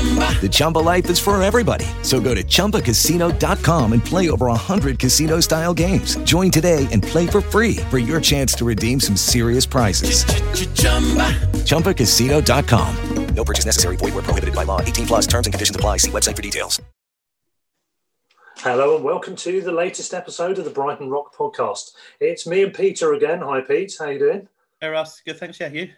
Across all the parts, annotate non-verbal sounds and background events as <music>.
The Chumba life is for everybody. So go to ChumbaCasino.com and play over 100 casino style games. Join today and play for free for your chance to redeem some serious prizes. ChumbaCasino.com. No purchase necessary. Void were prohibited by law. 18 plus terms and conditions apply. See website for details. Hello and welcome to the latest episode of the Brighton Rock podcast. It's me and Peter again. Hi, Pete. How you doing? Hey, Russ. Good. Thanks. Yeah, you?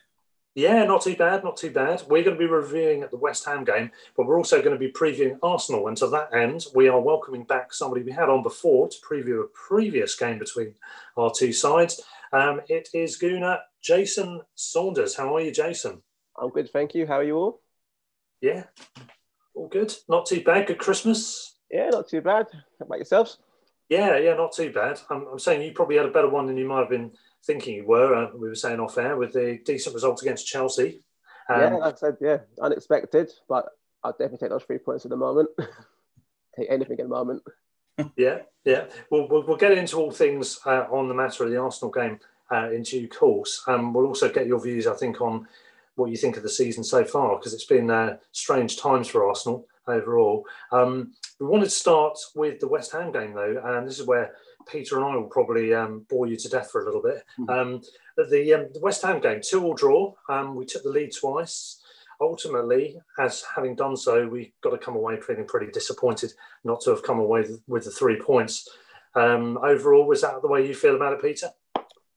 Yeah, not too bad, not too bad. We're going to be reviewing the West Ham game, but we're also going to be previewing Arsenal. And to that end, we are welcoming back somebody we had on before to preview a previous game between our two sides. Um, it is Gooner Jason Saunders. How are you, Jason? I'm good, thank you. How are you all? Yeah, all good. Not too bad. Good Christmas. Yeah, not too bad. How about yourselves? Yeah, yeah, not too bad. I'm, I'm saying you probably had a better one than you might have been thinking you were. Uh, we were saying off air with the decent result against Chelsea. Um, yeah, like I said, yeah, unexpected, but I'll definitely take those three points at the moment. <laughs> take anything at the moment. <laughs> yeah, yeah. We'll, we'll, we'll, get into all things uh, on the matter of the Arsenal game uh, in due course. Um, we'll also get your views, I think, on what you think of the season so far, because it's been uh, strange times for Arsenal overall. Um, we wanted to start with the West Ham game, though, and this is where Peter and I will probably um, bore you to death for a little bit. Mm-hmm. Um, the, um, the, West Ham game, two-all draw. Um, we took the lead twice. Ultimately, as having done so, we got to come away feeling pretty disappointed not to have come away with the three points. Um, overall, was that the way you feel about it, Peter?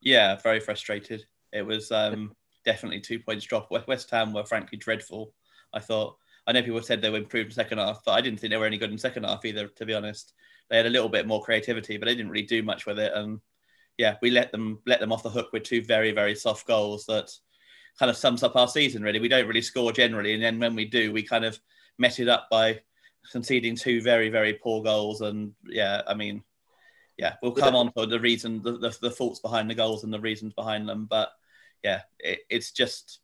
Yeah, very frustrated. It was um, definitely two points drop. West Ham were frankly dreadful. I thought. I know people said they were improved in second half, but I didn't think they were any good in second half either. To be honest, they had a little bit more creativity, but they didn't really do much with it. And yeah, we let them let them off the hook with two very very soft goals that kind of sums up our season. Really, we don't really score generally, and then when we do, we kind of mess it up by conceding two very very poor goals. And yeah, I mean, yeah, we'll come on to the reason, the, the, the faults behind the goals and the reasons behind them, but yeah, it, it's just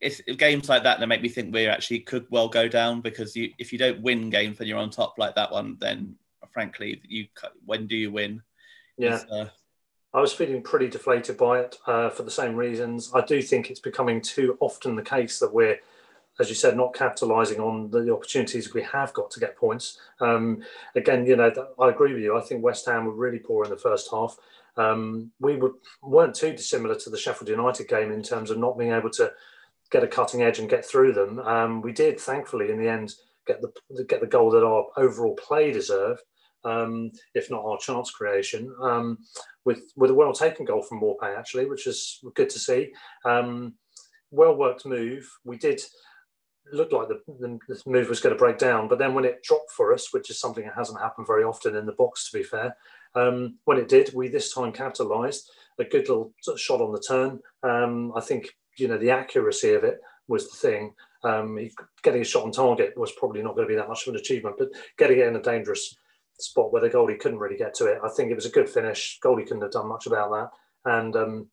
it's games like that that make me think we actually could well go down because you if you don't win games when you're on top like that one, then frankly, you when do you win? Yeah. Uh, I was feeling pretty deflated by it uh, for the same reasons. I do think it's becoming too often the case that we're, as you said, not capitalising on the opportunities we have got to get points. Um, again, you know, I agree with you. I think West Ham were really poor in the first half. Um, we were, weren't too dissimilar to the Sheffield United game in terms of not being able to get a cutting edge and get through them. Um, we did, thankfully, in the end, get the get the goal that our overall play deserved um, if not our chance creation, um, with with a well taken goal from Maupay actually, which is good to see. Um, well worked move. We did look like the, the, the move was going to break down, but then when it dropped for us, which is something that hasn't happened very often in the box, to be fair, um, when it did, we this time capitalised. A good little shot on the turn. Um, I think you know the accuracy of it was the thing. Um, getting a shot on target was probably not going to be that much of an achievement, but getting it in a dangerous spot where the goalie couldn't really get to it. I think it was a good finish. Goalie couldn't have done much about that, and um,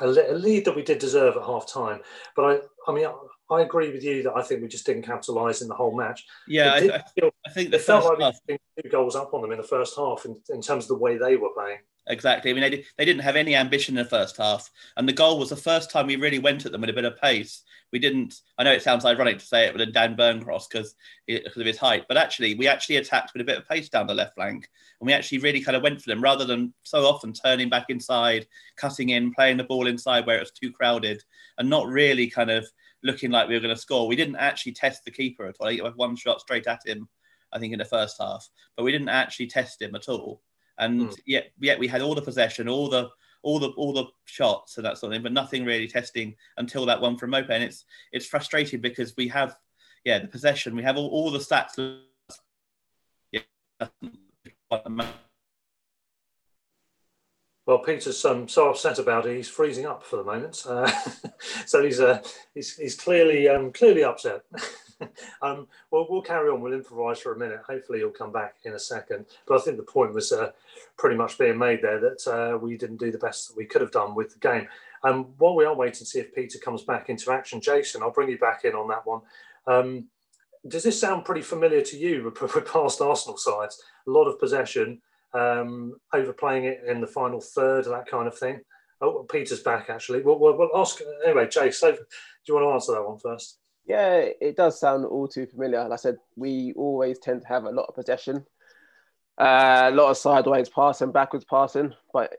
a, lead that we did deserve at half time. But I, I mean, I agree with you that I think we just didn't capitalise in the whole match. Yeah, I, feel- I think the it felt first like we half, two goals up on them in the first half in, in terms of the way they were playing. exactly. I mean, they, did, they didn't have any ambition in the first half, and the goal was the first time we really went at them with a bit of pace. We didn't. I know it sounds ironic to say it with a Dan Burn cross because because of his height, but actually, we actually attacked with a bit of pace down the left flank, and we actually really kind of went for them rather than so often turning back inside, cutting in, playing the ball inside where it was too crowded, and not really kind of looking like we were going to score. We didn't actually test the keeper at all. I had one shot straight at him, I think, in the first half, but we didn't actually test him at all. And Hmm. yet, yet we had all the possession, all the all the all the shots and that sort of thing, but nothing really testing until that one from Maupay. And it's it's frustrating because we have, yeah, the possession, we have all, all the stats. Yeah. Well, Peter's um, so upset about it, he's freezing up for the moment. Uh, <laughs> so he's, uh, he's he's clearly um, clearly upset. <laughs> um, well, we'll carry on. We'll improvise for a minute. Hopefully, he'll come back in a second. But I think the point was uh, pretty much being made there that uh, we didn't do the best that we could have done with the game. Um, while we are waiting to see if Peter comes back into action, Jason, I'll bring you back in on that one. Um, does this sound pretty familiar to you with <laughs> past Arsenal sides? A lot of possession, um, overplaying it in the final third, that kind of thing. Oh, Peter's back actually. We'll, we'll, ask anyway. Jay, so do you want to answer that one first? Yeah, it does sound all too familiar. Like I said, we always tend to have a lot of possession, uh, a lot of sideways passing, backwards passing, but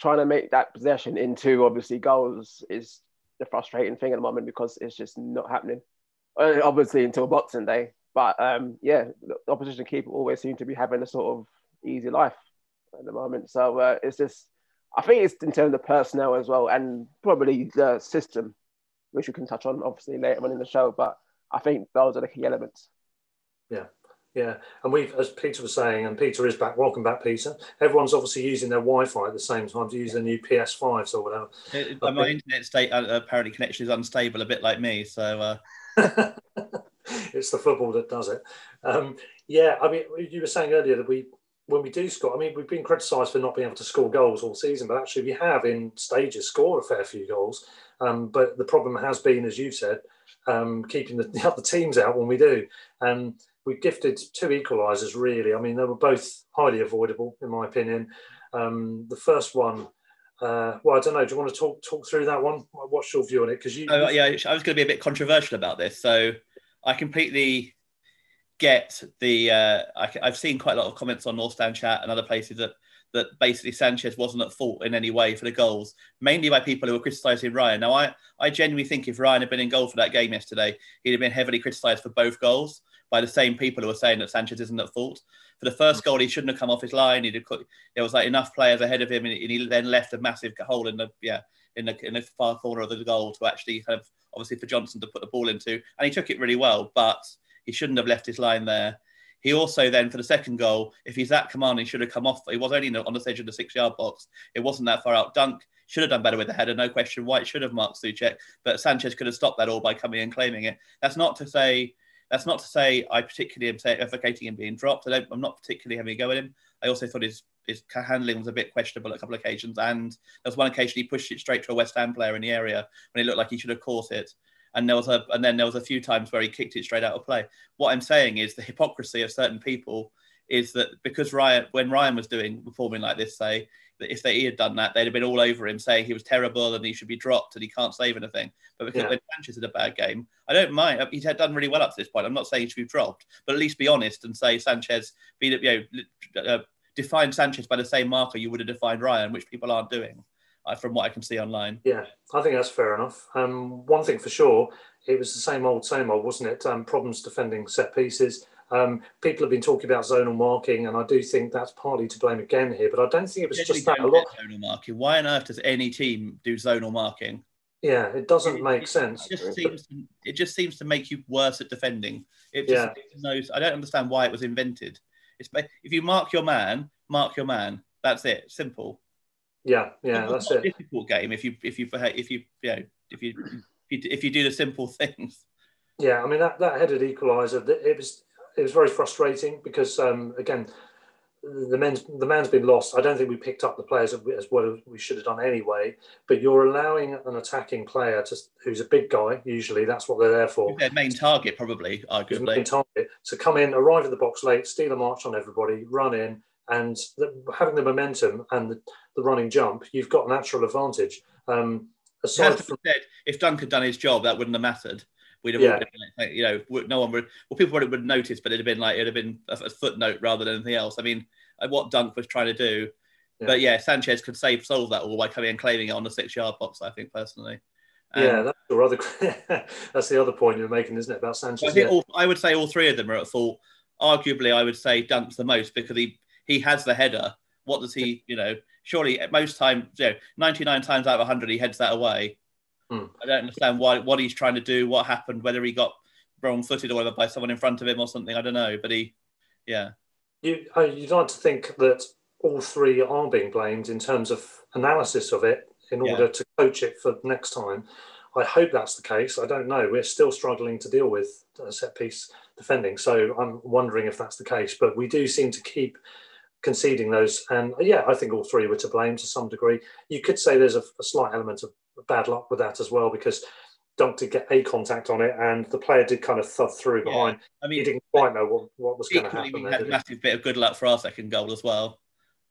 trying to make that possession into obviously goals is the frustrating thing at the moment because it's just not happening. Uh, obviously until Boxing Day, but um, yeah, the opposition keeper always seem to be having a sort of easy life at the moment. So uh, it's just, I think it's in terms of personnel as well, and probably the system, which we can touch on obviously later on in the show. But I think those are the key elements. Yeah, yeah. And we've, as Peter was saying, and Peter is back. Welcome back, Peter. Everyone's obviously using their Wi-Fi at the same time to use their new PS5s or whatever. It- my internet state uh, apparently connection is unstable, a bit like me. So uh, <laughs> it's the football that does it. Um, yeah, I mean, you were saying earlier that we, when we do score, I mean, we've been criticised for not being able to score goals all season, but actually we have in stages scored a fair few goals. Um, but the problem has been, as you said, um, keeping the, <laughs> the other teams out when we do. And we gifted two equalisers, really. I mean, they were both highly avoidable, in my opinion. Um, the first one, uh, well, I don't know. Do you want to talk talk through that one? What's your view on it? Because you, Oh, yeah, I was going to be a bit controversial about this. So I completely get the. Uh, I, have seen quite a lot of comments on North Stand Chat and other places that that basically Sanchez wasn't at fault in any way for the goals, mainly by people who were criticising Ryan. Now, I, I genuinely think if Ryan had been in goal for that game yesterday, he'd have been heavily criticised for both goals by the same people who were saying that Sanchez isn't at fault. For the first goal, he shouldn't have come off his line. He'd have, there was like enough players ahead of him, and he then left a massive hole in the yeah in the in the far corner of the goal to actually kind of obviously for Johnson to put the ball into, and he took it really well, but he shouldn't have left his line there. He also then for the second goal, if he's that commanding, should have come off. He was only on the edge of the six-yard box. It wasn't that far out. Dunk should have done better with the header, no question. White should have marked Soucek, but Sanchez could have stopped that all by coming and claiming it. That's not to say that's not to say I particularly am advocating him being dropped. I am not particularly having a go at him. I also thought his his handling was a bit questionable at a couple of occasions, and there was one occasion he pushed it straight to a West Ham player in the area when it looked like he should have caught it. And there was a and then there was a few times where he kicked it straight out of play. What I'm saying is the hypocrisy of certain people is that because Ryan, when Ryan was doing performing like this, say that if they, he had done that, they'd have been all over him saying he was terrible and he should be dropped and he can't save anything. But because Yeah. when Sanchez had a bad game, I don't mind. He's had done really well up to this point. I'm not saying he should be dropped, but at least be honest and say Sanchez, be you know, uh, define Sanchez by the same marker you would have defined Ryan, which people aren't doing, from what I can see online. Yeah, I think that's fair enough. Um, one thing for sure, it was the same old, same old, wasn't it? Um, problems defending set pieces. Um, people have been talking about zonal marking, and I do think that's partly to blame again here. But I don't think it was just that a lot. zonal marking. Why on earth does any team do zonal marking? Yeah, it doesn't make sense. It just seems to, it just seems to make you worse at defending. It just Yeah. knows. I don't understand why it was invented. It's if you mark your man, mark your man. That's it. Simple. Yeah, yeah, that's a it. difficult game if you if you if you you know if you if you, if you do the simple <laughs> things. Yeah, I mean that that headed equaliser. It was it was very frustrating because um, again, the man's the man's been lost. I don't think we picked up the players as well as we should have done anyway. But you're allowing an attacking player to who's a big guy. Usually, that's what they're there for. Their main target, probably, arguably. Main target to come in, arrive at the box late, steal a march on everybody, run in, and the, having the momentum and the, the, running jump, you've got natural advantage. Um, aside from said, if Dunk had done his job, that wouldn't have mattered. We'd have, yeah. been, you know, no one would. Well, people would have noticed, but it'd have been like it'd have been a, footnote rather than anything else. I mean, what Dunk was trying to do. Yeah. But yeah, Sanchez could save solve that all by coming and claiming it on the six yard box. I think personally. Um, yeah, that's the other. <laughs> that's the other point you're making, isn't it, about Sanchez? I think yeah. all, I would say all three of them are at fault. Arguably, I would say Dunk's the most because he he has the header. What does he? You know, surely at most time, you know, 99 times out of 100, he heads that away. Hmm. I don't understand why what he's trying to do, what happened, whether he got wrong footed or whatever by someone in front of him or something. I don't know, but he, yeah you, uh, you'd like to think that all three are being blamed in terms of analysis of it in order yeah. to coach it for next time. I hope that's the case. I don't know. We're still struggling to deal with set piece defending, so I'm wondering if that's the case. But we do seem to keep conceding those, and yeah, I think all three were to blame to some degree. You could say there's a, a slight element of bad luck with that as well, because Dunk did get a contact on it, and the player did kind of thud through behind. Yeah. I mean, he didn't quite know what, what was going to happen. We had a massive bit of good luck for our second goal as well.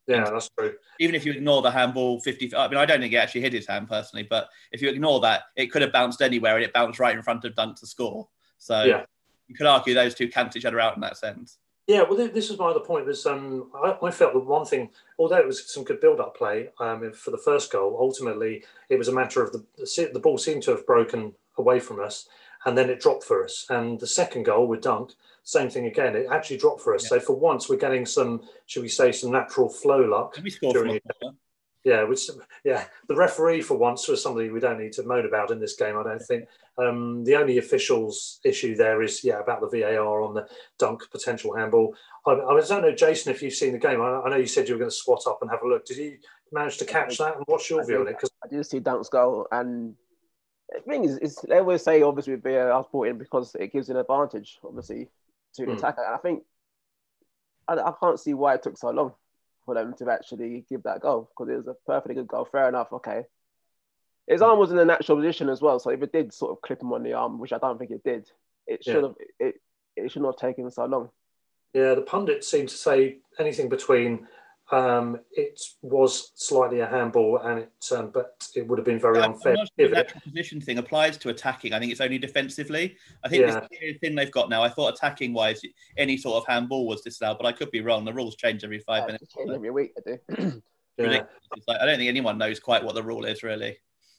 Yeah, that's true. Even if you ignore the handball, 50. I mean, I don't think it actually hit his hand personally, but if you ignore that, it could have bounced anywhere and it bounced right in front of Dunk to score. So yeah. you could argue those two cancel each other out in that sense. Yeah, well, this is my other point. Was um, I, I, felt that one thing, although it was some good build-up play um, for the first goal, ultimately it was a matter of the the ball seemed to have broken away from us, and then it dropped for us. And the second goal with Dunk, same thing again. It actually dropped for us. Yeah. So for once, we're getting some, should we say, some natural flow luck. During yeah, which yeah, the referee for once was somebody we don't need to moan about in this game. I don't think. Um, the only officials issue there is yeah about the VAR on the dunk potential handball. I, I don't know, Jason, if you've seen the game. I, I, know you said you were going to squat up and have a look. Did you manage to catch that? And what's your I view on it? Because I did see Dunk's goal, and the thing is, is they always say obviously VAR I was brought in because it gives an advantage, obviously, to the mm. attacker. And I think I, I can't see why it took so long for them to actually give that goal because it was a perfectly good goal. Fair enough, okay. His arm was in a natural position as well, so if it did sort of clip him on the arm, which I don't think it did, it should have it, it should not have taken so long. Yeah, the pundits seem to say anything between um, it was slightly a handball, and it, um, but it would have been very unfair. The natural position thing applies to attacking. I think it's only defensively. I think yeah. this thing they've got now. I thought attacking wise, any sort of handball was disallowed, but I could be wrong. The rules change every five yeah, minutes. Change every week, I do. <clears throat> yeah. like, I don't think anyone knows quite what the rule is really.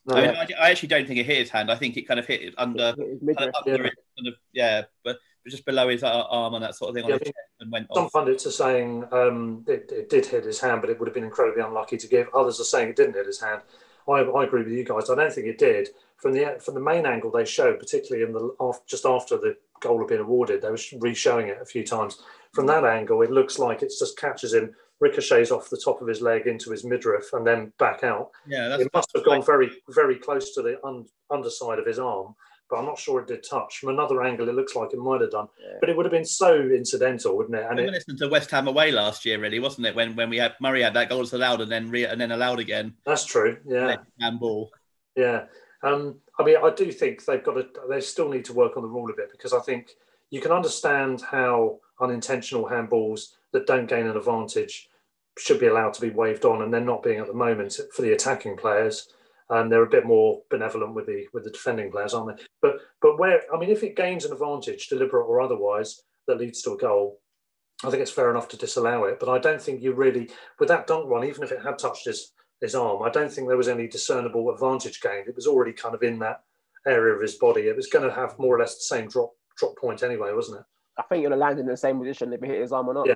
I, mean, I, I, actually don't think it hit his hand. I think it kind of hit it under, kind of under yeah. It, kind of, yeah, but just below his arm and that sort of thing. Yeah, and went some off. pundits are saying um, it, it, did hit his hand, but it would have been incredibly unlucky to give. Others are saying it didn't hit his hand. I, I agree with you guys. I don't think it did. From the from the main angle they showed, particularly in the just after the goal had been awarded, they were re-showing it a few times. From that angle, it looks like it just catches him, ricochets off the top of his leg into his midriff, and then back out. Yeah, it must have gone very very close to the un, underside of his arm but I'm not sure it did touch. From another angle, it looks like it might have done, yeah. but it would have been so incidental, wouldn't it? And it, listened to West Ham away last year, really, wasn't it? When when we had Murray had that goal to allowed and then re- and then allowed again. That's true. Yeah. Handball. Yeah. Um, I mean, I do think they've got to. They still need to work on the rule a bit because I think you can understand how unintentional handballs that don't gain an advantage should be allowed to be waved on, and they're not being at the moment for the attacking players and they're a bit more benevolent with the with the defending players, aren't they? But but where I mean, if it gains an advantage, deliberate or otherwise, that leads to a goal, I think it's fair enough to disallow it. But I don't think you really with that dunk one, even if it had touched his his arm, I don't think there was any discernible advantage gained. It was already kind of in that area of his body. It was going to have more or less the same drop drop point anyway, wasn't it? I think you're land in the same position if it hit his arm or not. Yeah,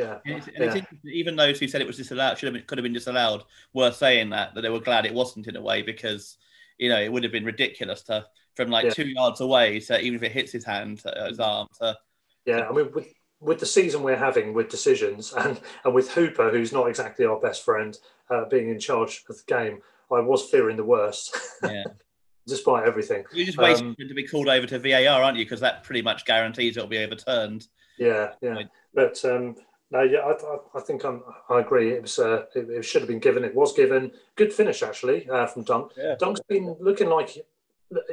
yeah. And it's, yeah. even those who said it was disallowed should have been, could have been disallowed were saying that that they were glad it wasn't in a way because you know it would have been ridiculous to from like yeah. two yards away So even if it hits his hand uh, his arm to yeah I mean with with the season we're having with decisions <laughs> and and with Hooper who's not exactly our best friend uh, being in charge of the game I was fearing the worst. <laughs> Yeah. Despite everything. You're just waiting um, to be called over to VAR aren't you? Because that pretty much guarantees it'll be overturned. Yeah yeah. But um No, yeah, I, I, I think I'm, i agree. It was uh, it, it, should have been given. It was given. Good finish actually uh, from Dunk. Yeah. Dunk's been looking like,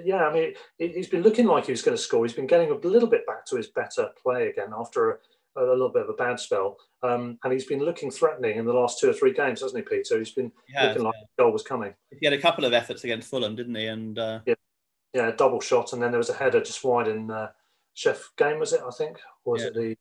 yeah, I mean, he's been looking like he was going to score. He's been getting a little bit back to his better play again after a, a little bit of a bad spell, um, and he's been looking threatening in the last two or three games, hasn't he, Peter? He's been looking like the goal was coming. He had a couple of efforts against Fulham, didn't he? And uh... yeah, yeah, double shot, and then there was a header just wide in uh, Chef game, was it? I think, or was yeah. it the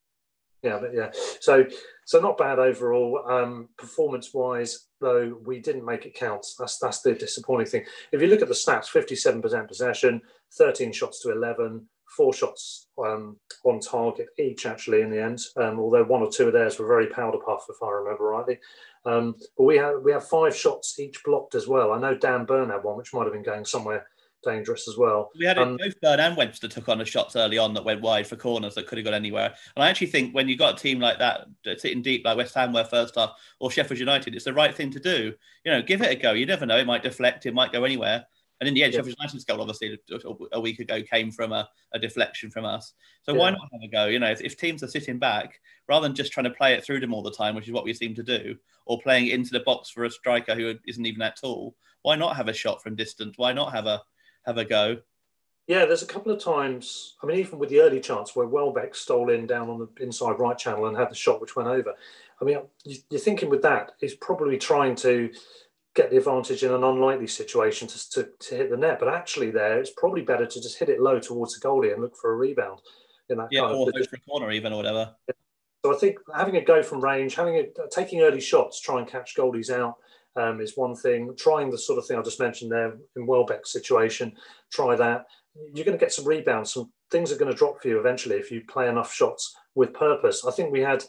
yeah, but yeah. So so not bad overall. Um, performance wise, though, we didn't make it count. That's that's the disappointing thing. If you look at the stats, fifty-seven percent possession, thirteen shots to eleven, four shots um, on target each actually in the end. Um, although one or two of theirs were very powder puff, if I remember rightly. Um, but we have we have five shots each blocked as well. I know Dan Burn had one, which might have been going somewhere dangerous as well. We had um, both Burn and Webster took on the shots early on that went wide for corners that could have gone anywhere. And I actually think when you've got a team like that sitting deep, like West Ham were first half, or Sheffield United, it's the right thing to do. You know, give it a go. You never know; it might deflect, it might go anywhere. And in the end, yeah. Sheffield United's goal, obviously, a week ago came from a, a deflection from us. So yeah. why not have a go? You know, if, if, teams are sitting back, rather than just trying to play it through them all the time, which is what we seem to do, or playing into the box for a striker who isn't even that tall, why not have a shot from distance? Why not have a have a go? Yeah, there's a couple of times. I mean, even with the early chance where Welbeck stole in down on the inside right channel and had the shot which went over. I mean, you're thinking with that, he's probably trying to get the advantage in an unlikely situation to, to, to, hit the net. But actually, there it's probably better to just hit it low towards the goalie and look for a rebound. In that yeah, kind or go for a corner even or whatever. So I think having a go from range, having a taking early shots, try and catch goalies out um, is one thing. Trying the sort of thing I just mentioned there in Welbeck's situation, try that you're going to get some rebounds. Some things are going to drop for you eventually if you play enough shots with purpose. I think we had,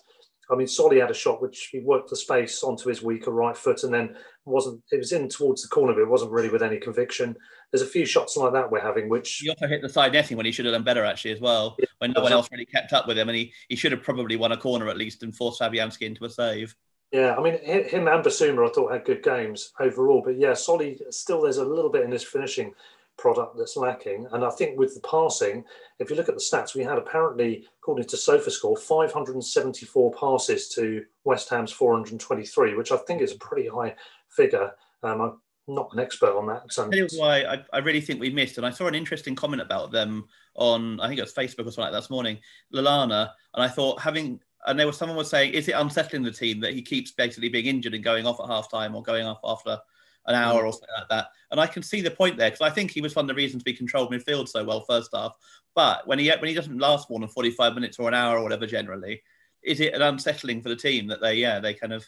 I mean, Solly had a shot which he worked the space onto his weaker right foot and then wasn't, it was in towards the corner, but it wasn't really with any conviction. There's a few shots like that we're having, which. He also hit the side netting when he should have done better, actually, as well, yeah, when no one else really kept up with him. And he, he should have probably won a corner at least and forced Fabianski into a save. Yeah, I mean, him and Bissouma, I thought had good games overall. But yeah, Solly, still there's a little bit in his finishing product that's lacking. And I think with the passing, if you look at the stats, we had apparently, according to SofaScore, 574 passes to West Ham's 423, which I think is a pretty high figure. Um, I'm not an expert on that. So Tell why I, I, really think we missed, and I saw an interesting comment about them on, I think it was Facebook or something like that this morning, Lallana, and I thought having and there was someone was saying, is it unsettling the team that he keeps basically being injured and going off at half time or going off after an hour or something like that. And I can see the point there because I think he was one of the reasons we controlled midfield so well first half. But when he when he doesn't last more than forty five minutes or an hour or whatever, generally, is it an unsettling for the team that they yeah they kind of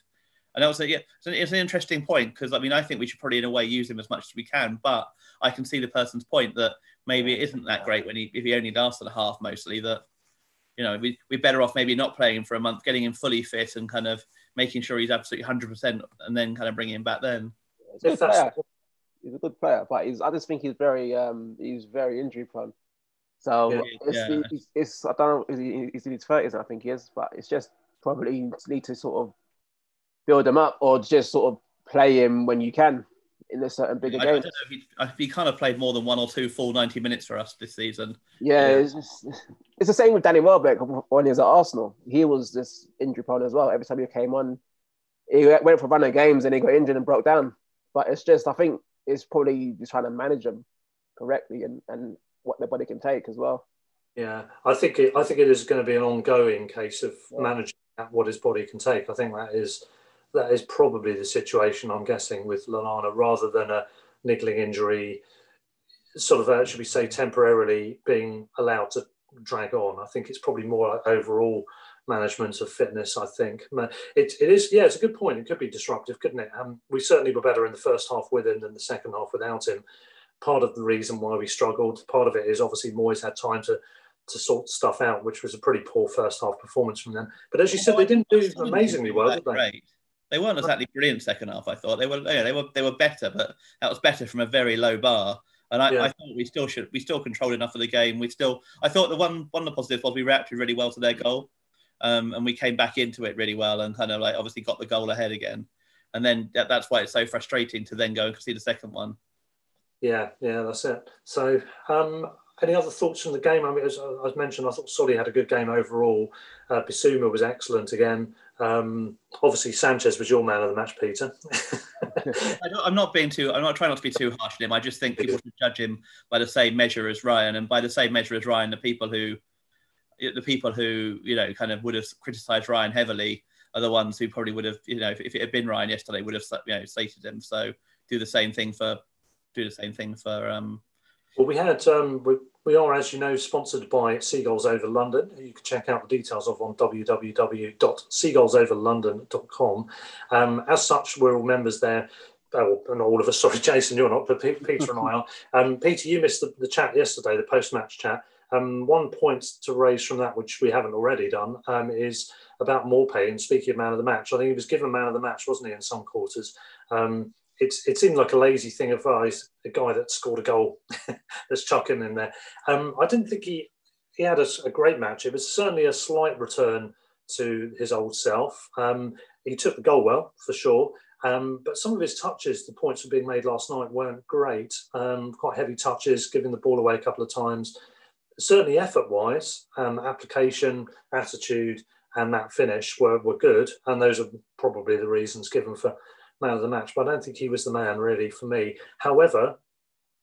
and also yeah it's an, it's an interesting point because I mean I think we should probably in a way use him as much as we can, but I can see the person's point that maybe it isn't that great when he if he only lasted a half mostly that you know we we're better off maybe not playing him for a month, getting him fully fit and kind of making sure he's absolutely hundred percent, and then kind of bringing him back then. He's a good player. He's a good player, but he's, I just think he's very um, he's very injury prone. So yeah, it's, yeah. It's, it's, I don't know, is he, he's in his thirties, I think he is, but it's just probably need to sort of build him up or just sort of play him when you can in a certain bigger game. I don't know if he, uh, if he, kind of played more than one or two full 90 minutes for us this season. Yeah, yeah. It's, just, it's, the same with Danny Welbeck when he was at Arsenal. He was just injury prone as well. Every time he came on, he went for a run of games and he got injured and broke down. But it's just, I think it's probably just trying to manage them correctly and, and what their body can take as well. Yeah, I think it, I think it is going to be an ongoing case of yeah. managing what his body can take. I think that is that is probably the situation I'm guessing with Lallana, rather than a niggling injury, sort of uh, should we say temporarily being allowed to drag on. I think it's probably more like overall management of fitness. I think it, it is. Yeah, it's a good point. It could be disruptive, couldn't it? Um, we certainly were better in the first half with him than the second half without him. Part of the reason why we struggled, part of it is obviously Moyes had time to to sort stuff out, which was a pretty poor first half performance from them. But as you said, they didn't do amazingly well, did they? They weren't exactly brilliant second half. I thought they were. Yeah, they were. They were better, but that was better from a very low bar. And I, yeah. I, thought we still should. We still controlled enough of the game. We still. I thought the one one of the positives was we reacted really well to their goal um, and we came back into it really well and kind of like obviously got the goal ahead again. And then that, that's why it's so frustrating to then go and see the second one. Yeah, yeah, that's it. So, um, any other thoughts from the game? I mean, as I mentioned, I thought Solly had a good game overall. Uh, Bissouma was excellent again. Um, obviously, Sanchez was your man of the match, Peter. <laughs> I am not being too. I'm not trying not to be too harsh on him. I just think people should judge him by the same measure as Ryan, and by the same measure as Ryan, the people who, the people who you know, kind of would have criticised Ryan heavily are the ones who probably would have, you know, if, if it had been Ryan yesterday, would have you know slated him. So do the same thing for, do the same thing for. um Well, we had um, we, we are, as you know, sponsored by Seagulls Over London. You can check out the details of on www.seagullsoverlondon.com. Um, as such, we're all members there. Oh, and all of us, <laughs> sorry, Jason, you're not, but Peter and I are. Um, Peter, you missed the, the chat yesterday, the post match chat. Um, one point to raise from that, which we haven't already done, um, is about Maupay. And speaking of man of the match, I think he was given man of the match, wasn't he, in some quarters? Um, it's it seemed like a lazy thing of oh, a guy that scored a goal. <laughs> Let's chuck him in there. Um, I didn't think he he had a, a, great match. It was certainly a slight return to his old self. Um, he took the goal well for sure. Um, but some of his touches, the points were being made last night, weren't great. Um, quite heavy touches, giving the ball away a couple of times. Certainly, effort wise, um, application, attitude, and that finish were, were good. And those are probably the reasons given for man of the match, but I don't think he was the man really for me. However,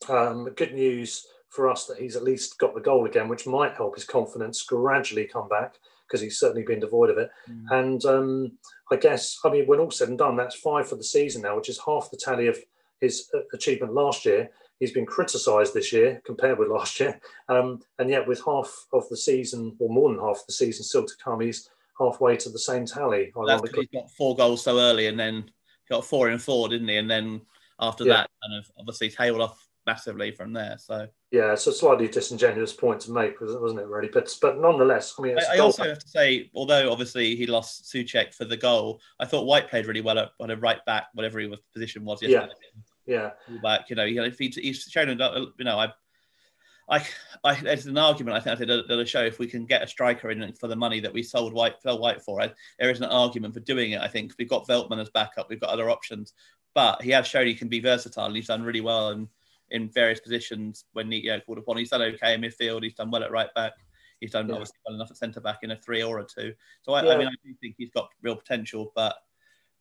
um, good news for us that he's at least got the goal again, which might help his confidence gradually come back because he's certainly been devoid of it. Mm. And um, I guess, I mean, when all said and done, that's five for the season now, which is half the tally of his uh, achievement last year. He's been criticised this year compared with <laughs> last year, um, and yet with half of the season, or more than half the season still to come, he's halfway to the same tally. That's he got four goals so early, and then got four in four, didn't he? And then after yeah. that, kind of obviously tailed off massively from there. So yeah, it's a slightly disingenuous point to make, wasn't it? Really, but but nonetheless, I mean, I, I also have to say, although obviously he lost Soucek for the goal, I thought White played really well at, on a right back, whatever his position was yesterday. Yeah, yeah. Back, you know, he, he's shown, a you know, I I, I, there's an argument I think I did at the show. If we can get a striker in for the money that we sold White, Phil White for, I, there is an argument for doing it. I think we've got Veltman as backup, we've got other options, but he has shown he can be versatile. and He's done really well in, in various positions when he, yeah, called upon. He's done okay in midfield. He's done well at right back. He's done yeah. obviously well enough at centre back in a three or a two. So I, yeah. I mean, I do think he's got real potential, but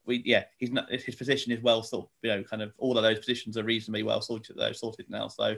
we yeah he's not his position is well sort you know kind of all of those positions are reasonably well sorted though sorted now so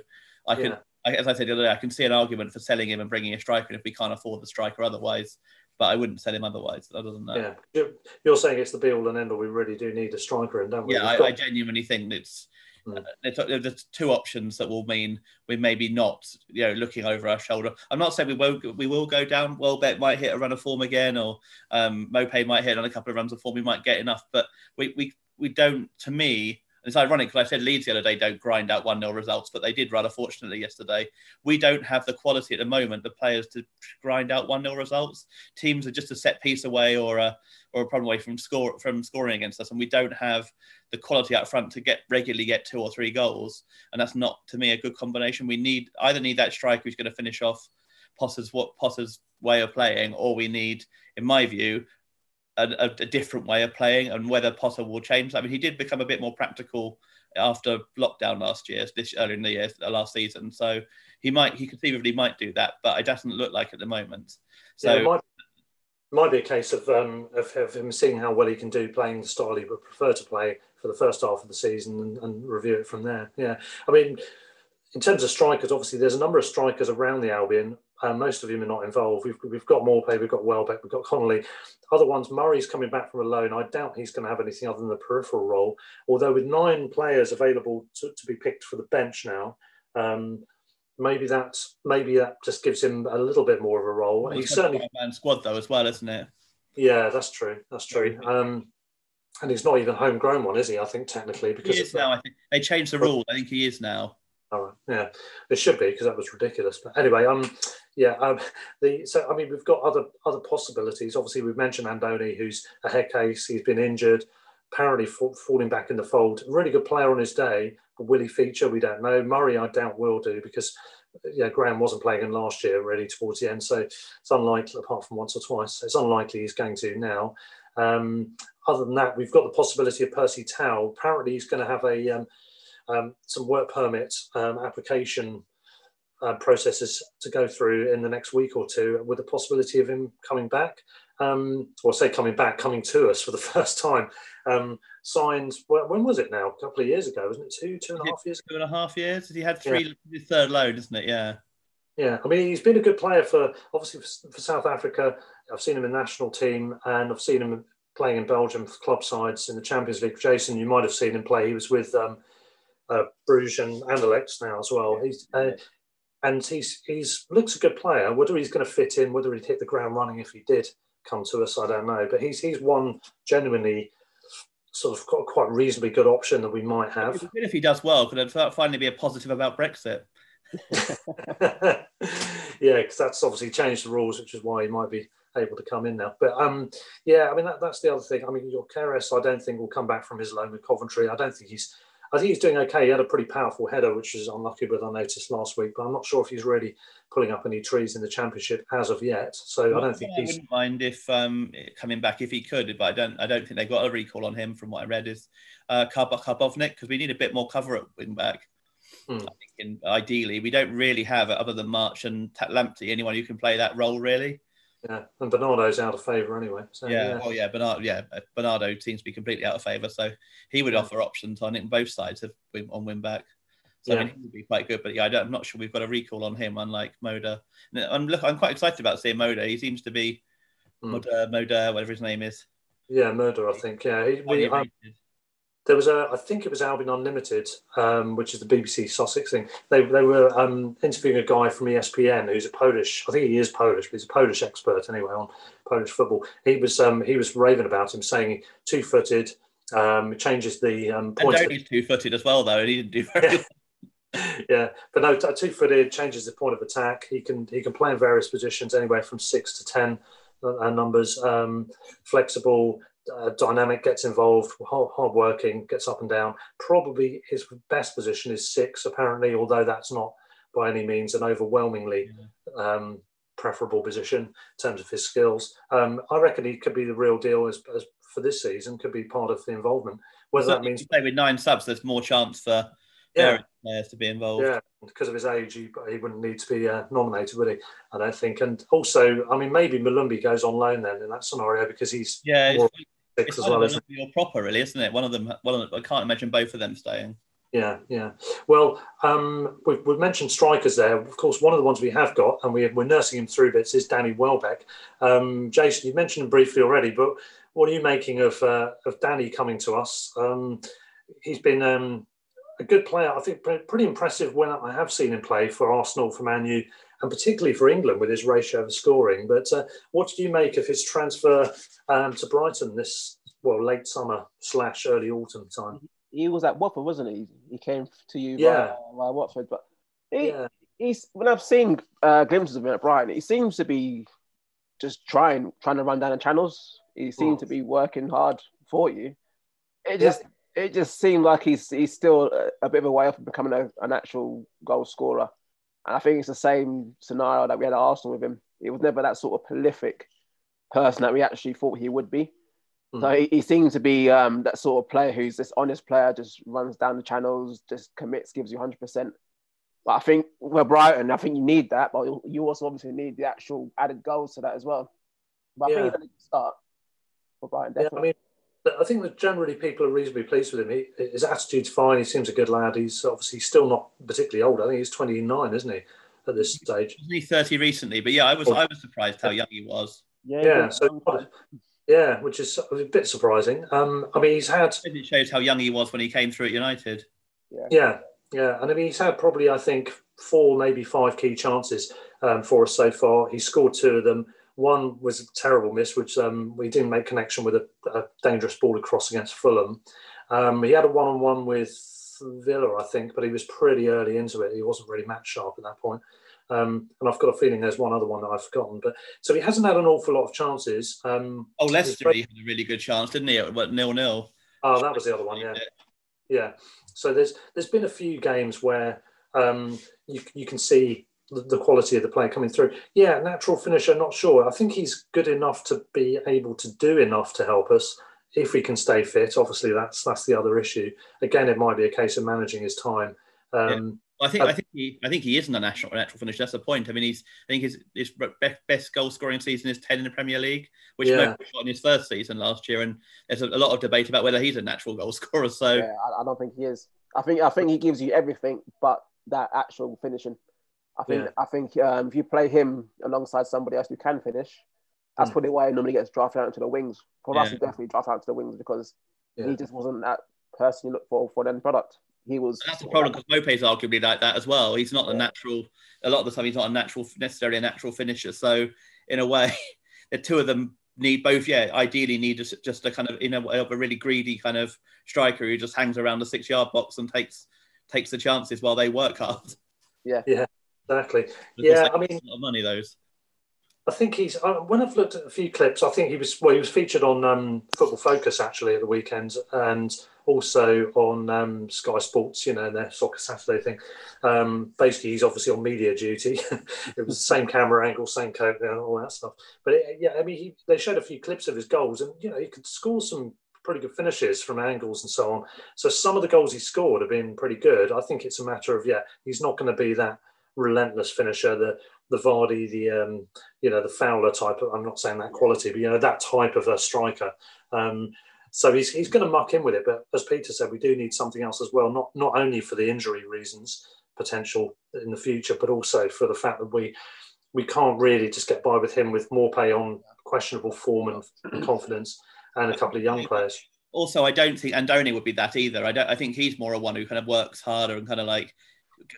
I can yeah as I said the other day, I can see an argument for selling him and bringing a striker if we can't afford the striker otherwise. But I wouldn't sell him otherwise. Other than that, yeah, you're saying it's the be all and end all. We really do need a striker, and don't we? Yeah, I, got... I, genuinely think it's. Mm. Uh, there's two options that will mean we maybe not, you know, looking over our shoulder. I'm not saying we won't, we will go down. Welbeck might hit a run of form again, or um, Maupay might hit on a couple of runs of form. We might get enough, but we we we don't. To me, it's ironic because I said Leeds the other day don't grind out 1 0 results, but they did rather fortunately yesterday. We don't have the quality at the moment, the players to grind out 1 0 results. Teams are just a set piece away or a or a problem away from score from scoring against us, and we don't have the quality up front to get regularly get two or three goals. And that's not to me a good combination. We need either need that striker who's going to finish off Potter's what Potter's way of playing, or we need, in my view, a, a, different way of playing and whether Potter will change. I mean, he did become a bit more practical after lockdown last year, this earlier in the year, last season. So he might, he conceivably might do that, but it doesn't look like at the moment. So yeah, it might, might be a case of, um, of, of him seeing how well he can do playing the style he would prefer to play for the first half of the season and, and review it from there. Yeah, I mean, in terms of strikers, obviously there's a number of strikers around the Albion uh, most of them are not involved. We've, we've got Maupay, we've got Welbeck, we've got Connolly. Other ones, Murray's coming back from a loan. I doubt he's going to have anything other than the peripheral role. Although with nine players available to, to be picked for the bench now, um, maybe that maybe that just gives him a little bit more of a role. Well, he's certainly a man squad though as well, isn't it? Yeah, that's true. That's true. Um, and he's not even a homegrown one, is he? I think technically because he is now. I think they changed the rule. I think he is now. All right. Yeah, it should be because that was ridiculous. But anyway, um, yeah, um, the so I mean we've got other other possibilities. Obviously, we've mentioned Andone, who's a head case. He's been injured, apparently falling back in the fold. Really good player on his day, but will he feature? We don't know. Murray, I doubt will do because yeah, Graham wasn't playing him last year really towards the end, so it's unlikely. Apart from once or twice, it's unlikely he's going to now. Um, other than that, we've got the possibility of Percy Tau. Apparently, he's going to have a um, um, some work permit um, application uh, processes to go through in the next week or two with the possibility of him coming back, um, or say coming back, coming to us for the <laughs> first time. Um, signed, when was it now? A couple of years ago, wasn't it? Two, two and a half years Two and a half years? He had three, yeah. third loan, isn't it? Yeah. Yeah, I mean, he's been a good player for obviously for, for South Africa. I've seen him in the national team and I've seen him playing in Belgium for club sides in the Champions League. Jason, you might have seen him play. He was with um, uh, Bruges and Anderlecht now as well. He's uh, and he's he's looks a good player. Whether he's going to fit in, whether he'd hit the ground running if he did come to us, I don't know. But he's he's one genuinely sort of quite reasonably good option that we might have. Even If he does well, could it finally be a positive about Brexit? <laughs> yeah, because that's obviously changed the rules, which is why he might be able to come in now. But um, yeah, I mean that, that's the other thing. I mean, Gyökeres, I don't think will come back from his loan with Coventry. I don't think he's I think he's doing okay. He had a pretty powerful header, which was unlucky but I noticed last week. But I'm not sure if he's really pulling up any trees in the championship as of yet. So well, I don't think I he's. wouldn't mind if um, coming back if he could, but I don't. I don't think they got a recall on him from what I read. Is uh, Karbownik because we need a bit more cover at wing back. Hmm. I think in, ideally we don't really have other than March and Lamptey anyone who can play that role really. Yeah, and Bernardo's out of favour anyway. So, yeah, yeah, oh yeah, Bernardo. Yeah, Bernardo seems to be completely out of favour, so he would offer options on it both sides of on win back. So yeah. I mean, he would be quite good. But yeah, I am not sure we've got a recall on him, unlike Moder. I'm look, I'm quite excited about seeing Moder. He seems to be mm. Moder, Moder, whatever his name is. Yeah, Moder. I think. Yeah, he, we, um, there was a, I think it was Albion Unlimited, um, which is the BBC Sussex thing. They, they were um, interviewing a guy from ESPN who's a Polish. I think he is Polish, but he's a Polish expert anyway on Polish football. He was um, he was raving about him, saying two footed. Um, changes the um, point. And two footed as well, though. and He didn't do very yeah, <laughs> but no, two footed changes the point of attack. He can he can play in various positions, anywhere from six to ten uh, numbers. Um, flexible, uh, dynamic, gets involved, hard, hard working, gets up and down. Probably his best position is six, apparently, although that's not by any means an overwhelmingly um, preferable position in terms of his skills. Um, I reckon he could be the real deal as, as, for this season, could be part of the involvement. Whether that means play with nine subs, there's more chance for yeah. players to be involved. Yeah, because of his age, he, he wouldn't need to be uh, nominated, would he? I don't think. And also, I mean, maybe Molumby goes on loan then in that scenario because he's yeah, more it's, as well. As your proper, really, isn't it? One of them. One of them, I can't imagine both of them staying. Yeah, yeah. Well, um, we've, we've, mentioned strikers there. Of course, one of the ones we have got, and we, are nursing him through bits, is Danny Welbeck. Um, Jason, you mentioned him briefly already, but what are you making of uh, of Danny coming to us? Um, he's been um, a good player. I think pretty impressive when I have seen him play for Arsenal, for Man U, and particularly for England with his ratio of scoring. But uh, what do you make of his transfer um, to Brighton this well late summer slash early autumn time? He was at Watford, wasn't he? He came to you yeah. via, via Watford, but he, yeah. he's when I've seen uh, glimpses of him at Brighton, he seems to be just trying trying to run down the channels. He seems to be working hard for you. It just yeah it just seemed like he's he's still a, a bit of a way off from becoming a, an actual goal scorer. And I think it's the same scenario that we had at Arsenal with him. He was never that sort of prolific person that we actually thought he would be. Mm. So he, he, seems to be um, that sort of player who's this honest player, just runs down the channels, just commits, gives you 100%. But I think we're Brighton, I think you need that, but you also obviously need the actual added goals to that as well. But I think it's a start for Brighton, definitely. Yeah, I mean, I think that generally people are reasonably pleased with him. He, his attitude's fine. He seems a good lad. He's obviously still not particularly old. I think he's 29, isn't he, at this stage? Wasn't he 30 recently? But yeah, I was I was surprised how young he was. Yeah, yeah. So, yeah, which is a bit surprising. Um, I mean, he's had. It shows how young he was when he came through at United. Yeah, yeah, yeah. And I mean, he's had probably, I think, four, maybe five key chances um, for us so far. He scored two of them. One was a terrible miss, which um, we didn't make connection with a, a dangerous ball across against Fulham. Um, he had a one-on-one with Villa, I think, but he was pretty early into it. He wasn't really match sharp at that point. Um, and I've got a feeling there's one other one that I've forgotten. But so he hasn't had an awful lot of chances. Um, oh, Leicester, he had a really good chance, didn't he? What nil nil. Oh, that was the other one. Yeah, yeah. So there's there's been a few games where um, you you can see the, quality of the play coming through. Yeah, natural finisher, not sure. I think he's good enough to be able to do enough to help us if we can stay fit. Obviously, that's that's the other issue. Again, it might be a case of managing his time. Um, Well, I think I think he I think he isn't a national natural finisher. That's the point. I mean, he's I think his his best goal scoring season is ten in the Premier League, which yeah. got in his first season last year. And there's a, a, lot of debate about whether he's a natural goal <laughs> scorer. So yeah, I, I, don't think he is. I think I think he gives you everything, but that actual finishing. I think yeah. I think um, if you play him alongside somebody else who can finish, that's mm. probably why he normally gets drafted out into the wings. For yeah. us, he definitely drafted out to the wings because he just wasn't that person you look for for the end product he was. That's the problem because Maupay's arguably like that as well. He's not a natural. A lot of the time, he's not a natural, necessarily a natural finisher. So in a way, <laughs> the two of them need both. Yeah, ideally need just, just a kind of in a way of a really greedy kind of striker who just hangs around the six yard box and takes takes the chances while they work hard. Yeah, yeah, exactly. yeah, I mean, a lot of money those. I think he's. When I've looked at a few clips, I think he was. Well, he was featured on um, Football Focus actually at the weekend, and also on um, Sky Sports. You know, their Soccer Saturday thing. Um, basically, he's obviously on media duty. <laughs> it was the same camera angle, same coat, and all that stuff. But it, yeah, I mean, he, they showed a few clips of his goals, and you know, he could score some pretty good finishes from angles and so on. So some of the goals he scored have been pretty good. I think it's a matter of yeah, he's not going to be that relentless finisher. The the Vardy, the um, you know the Fowler type. Of, I'm not saying that quality, but you know that type of a striker. Um, so he's, he's going to muck in with it. But as Peter said, we do need something else as well. Not not only for the injury reasons potential in the future, but also for the fact that we we can't really just get by with him with Maupay on questionable form and confidence and a couple of young players. Also, I don't think Andone would be that either. I don't. I think he's more a one who kind of works harder and kind of like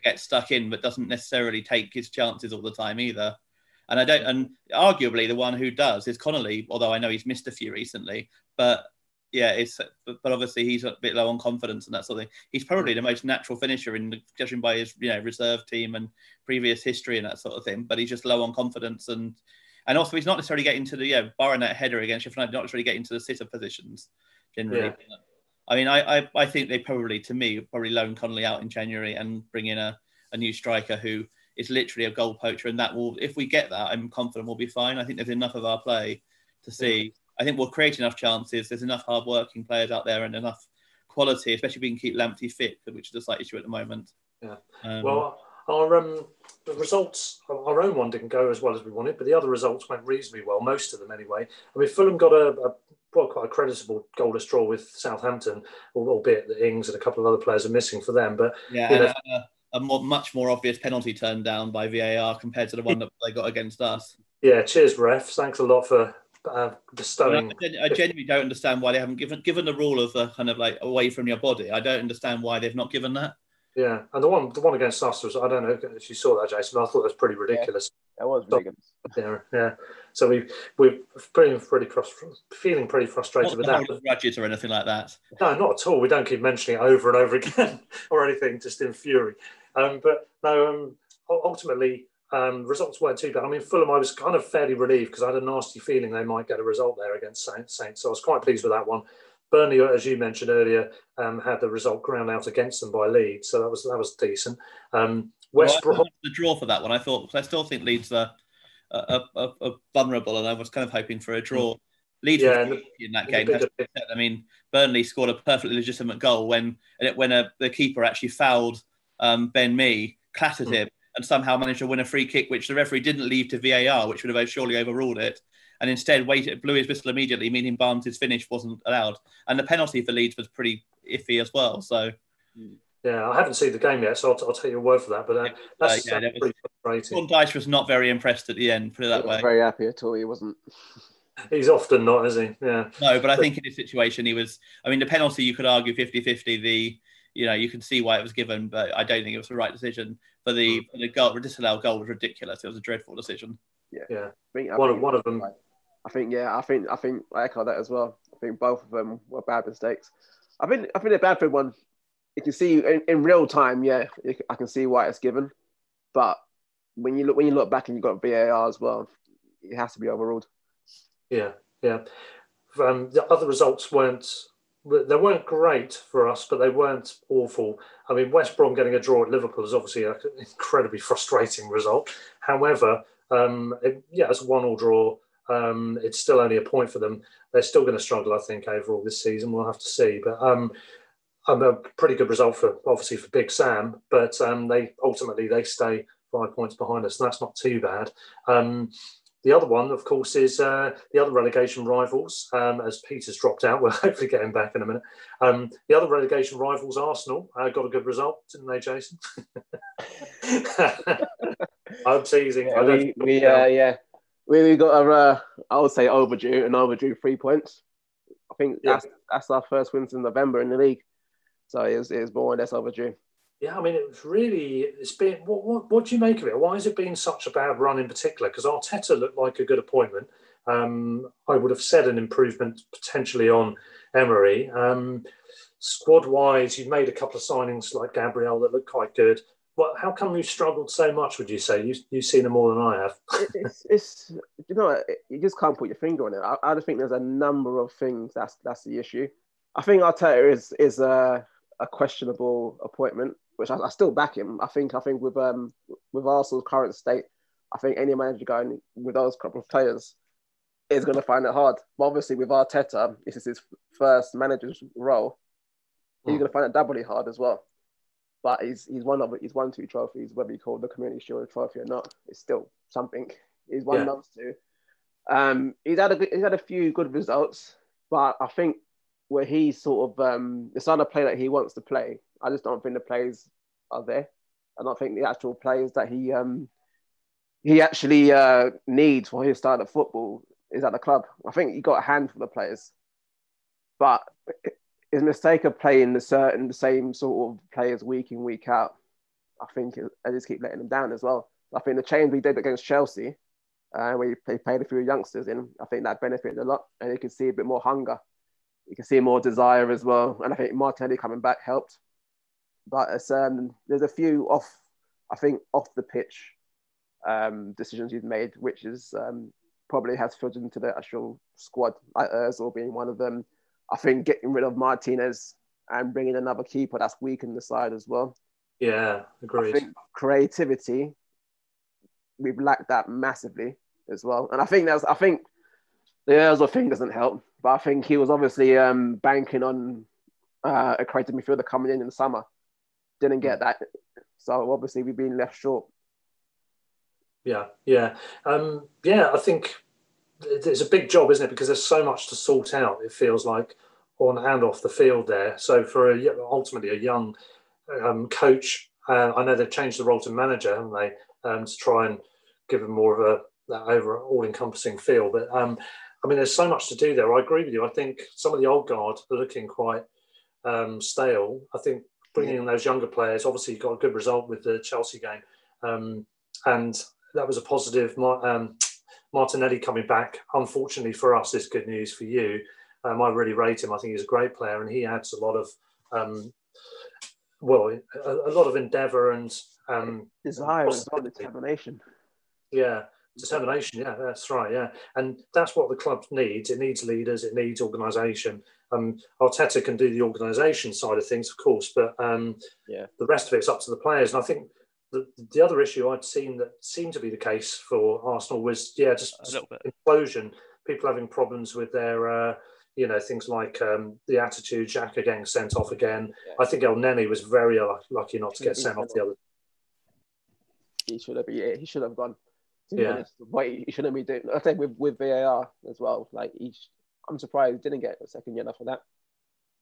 gets stuck in, but doesn't necessarily take his chances all the time either. And I don't, and arguably the one who does is Connolly, although I know he's missed a few recently. But yeah, it's but obviously he's a bit low on confidence and that sort of thing. He's probably the most natural finisher in judging by his you know reserve team and previous history and that sort of thing. But he's just low on confidence and and also he's not necessarily getting to the yeah barring that header against Sheffield not necessarily getting to the sitter positions generally. Yeah. I mean, I, I, I think they probably, to me, probably loan Connolly out in January and bring in a, a new striker who is literally a goal poacher. And that will, if we get that, I'm confident we'll be fine. I think there's enough of our play to see. I think we'll create enough chances. There's enough hard-working players out there and enough quality, especially if we can keep Lamptey fit, which is a slight issue at the moment. Yeah. Um, well, our um, the results, our own one didn't go as well as we wanted, but the other results went reasonably well, most of them anyway. I mean, Fulham got a, a well, quite a creditable goalless draw with Southampton, albeit that Ings and a couple of other players are missing for them. But yeah, you know, a, a more, much more obvious penalty turned down by VAR compared to the one <laughs> that they got against us. Yeah, cheers, refs. Thanks a lot for uh, bestowing. I, I, genuinely don't understand why they haven't given given the rule of the kind of like away from your body. I don't understand why they've not given that. Yeah, and the one the one against us was I don't know if you saw that, Jason. I thought that was pretty ridiculous. Yeah, that was ridiculous. Yeah, yeah. So we we pretty pretty feeling pretty frustrated not with that. Grudges or anything like that. No, not at all. We don't keep mentioning it over and over again <laughs> or anything, just in fury. Um, but no, um, ultimately um, results weren't too bad. I mean, Fulham, I was kind of fairly relieved because I had a nasty feeling they might get a result there against Saints. Saints. So I was quite pleased with that one. Burnley, as you mentioned earlier, um, had the result ground out against them by Leeds, so that was that was decent. Um, West well, Brom the draw for that one. I thought I still think Leeds are, are, are, are, vulnerable, and I was kind of hoping for a draw. Leeds yeah, the, in that game. I mean, Burnley scored a perfectly legitimate goal when when a, the keeper actually fouled um, Ben Mee, clattered mm. him, and somehow managed to win a free kick, which the referee didn't leave to VAR, which would have surely overruled it and instead waited, blew his whistle immediately, meaning Barnes' finish wasn't allowed. And the penalty for Leeds was pretty iffy as well. So. Yeah, I haven't seen the game yet, so I'll, I'll take your word for that. But uh, that's, uh, yeah, pretty frustrating. Sean Dyche was not very impressed at the end, put it that way. Very happy at all. He wasn't. <laughs> He's often not, is he? Yeah. No, but I think in his situation, he was. I mean, the penalty, you could argue 50 50. The, you know, you can see why it was given, but I don't think it was the right decision. For the, for the goal, disallowed goal was ridiculous. It was a dreadful decision. Yeah. Yeah. I think, I one, one of them. I think yeah, I think I think I echo that as well. I think both of them were bad mistakes. I think I think the Bamford one, you can see in, in real time. Yeah, I can see why it's given, but when you look when you look back and you've got VAR as well, it has to be overruled. Yeah, yeah. Um, the other results weren't they weren't great for us, but they weren't awful. I mean, West Brom getting a draw at Liverpool is obviously an <laughs> incredibly frustrating result. However, um, it, yeah, it's a one-all draw. Um, it's still only a point for them. They're still going to struggle, I think, overall this season. We'll have to see. But um, um, a pretty good result for obviously for Big Sam, but um, they ultimately they stay five points behind us, and that's not too bad. Um, the other one, of course, is uh, the other relegation rivals. Um, as Peter's dropped out, <laughs> we'll hopefully get him back in a minute. Um, the other relegation rivals, Arsenal, uh, got a good result, didn't they, Jason? <laughs> I'm teasing. Yeah, we, we uh, yeah, we, we got a, uh, I would say overdue, an overdue three points. I think yeah. that's that's our first wins in November in the league, so it was, it was more or less overdue. Yeah, I mean, it's really, it's been, what, what, what do you make of it? Why has it been such a bad run in particular? Because Arteta looked like a good appointment. Um, I would have said an improvement potentially on Emery. Um, squad wise, you've made a couple of signings like Gabriel that look quite good. Well, how come you've struggled so much? Would you say you, you've seen them more than I have? it's, it's, you know, you just can't put your finger on it. I, I just think there's a number of things that's that's the issue. I think Arteta is is a, a questionable appointment which I, I, still back him. I think I think with um with Arsenal's current state, I think any manager going with those couple of players is going to find it hard. But obviously, with Arteta, this is his first manager's role. He's mm. going to find it doubly hard as well. But he's he's won of he's won two trophies, whether you call the Community Shield trophy or not. It's still something. He's won yeah. those two. Um, he's had a he's had a few good results, but I think where he's sort of um, it's not a play that he wants to play. I just don't think the players are there. I don't think the actual players that he um, he actually uh, needs for his style of football is at the club. I think he got a handful of players, but his mistake of playing the certain the same sort of players week in week out, I think I just keep letting them down as well. I think the change we did against Chelsea, uh, where he played a few youngsters in, I think that benefited a lot, and you can see a bit more hunger you can see more desire as well. And I think Martinelli coming back helped. But it's, um, there's a few off, I think, off the pitch um, decisions he's made, which is um, probably has filtered into the actual squad, like Ozil being one of them. I think getting rid of Martinez and bringing another keeper that's weakened the side as well. Yeah, agreed. I think creativity, we've lacked that massively as well. And I think that's, I think the Ozil thing doesn't help. But I think he was obviously um, banking on uh, a creative midfielder coming in in the summer. Didn't get that. So obviously we've been left short. Yeah, yeah. Um, yeah, I think it's a big job, isn't it? Because there's so much to sort out, it feels like, on and off the field there. So for a, ultimately a young um, coach, uh, I know they've changed the role to manager, haven't they, um, to try and give him more of a that over all-encompassing feel. But um, I mean, there's so much to do there. I agree with you. I think some of the old guard are looking quite um, stale. I think bringing in those younger players, obviously, got a good result with the Chelsea game, um, and that was a positive. Um, Martinelli coming back, unfortunately for us, is good news for you. Um, I really rate him. I think he's a great player, and he adds a lot of, um, well, a, a, lot of endeavour and um, desire and determination. Yeah, Determination, yeah, that's right, yeah, and that's what the club needs. It needs leaders, it needs organisation. Um, Arteta can do the organisation side of things, of course, but um, yeah, the rest of it's up to the players. And I think the, the other issue I'd seen that seemed to be the case for Arsenal was, yeah, just implosion. People having problems with their, uh, you know, things like um, the attitude. Xhaka getting sent off again. Yeah. I think El Elneny was very lucky not to get sent off the other. He should have. Yeah, he should have gone yeah. Honest, what he shouldn't be doing. I think with with VAR as well. Like each, I'm surprised he didn't get a second yellow for that.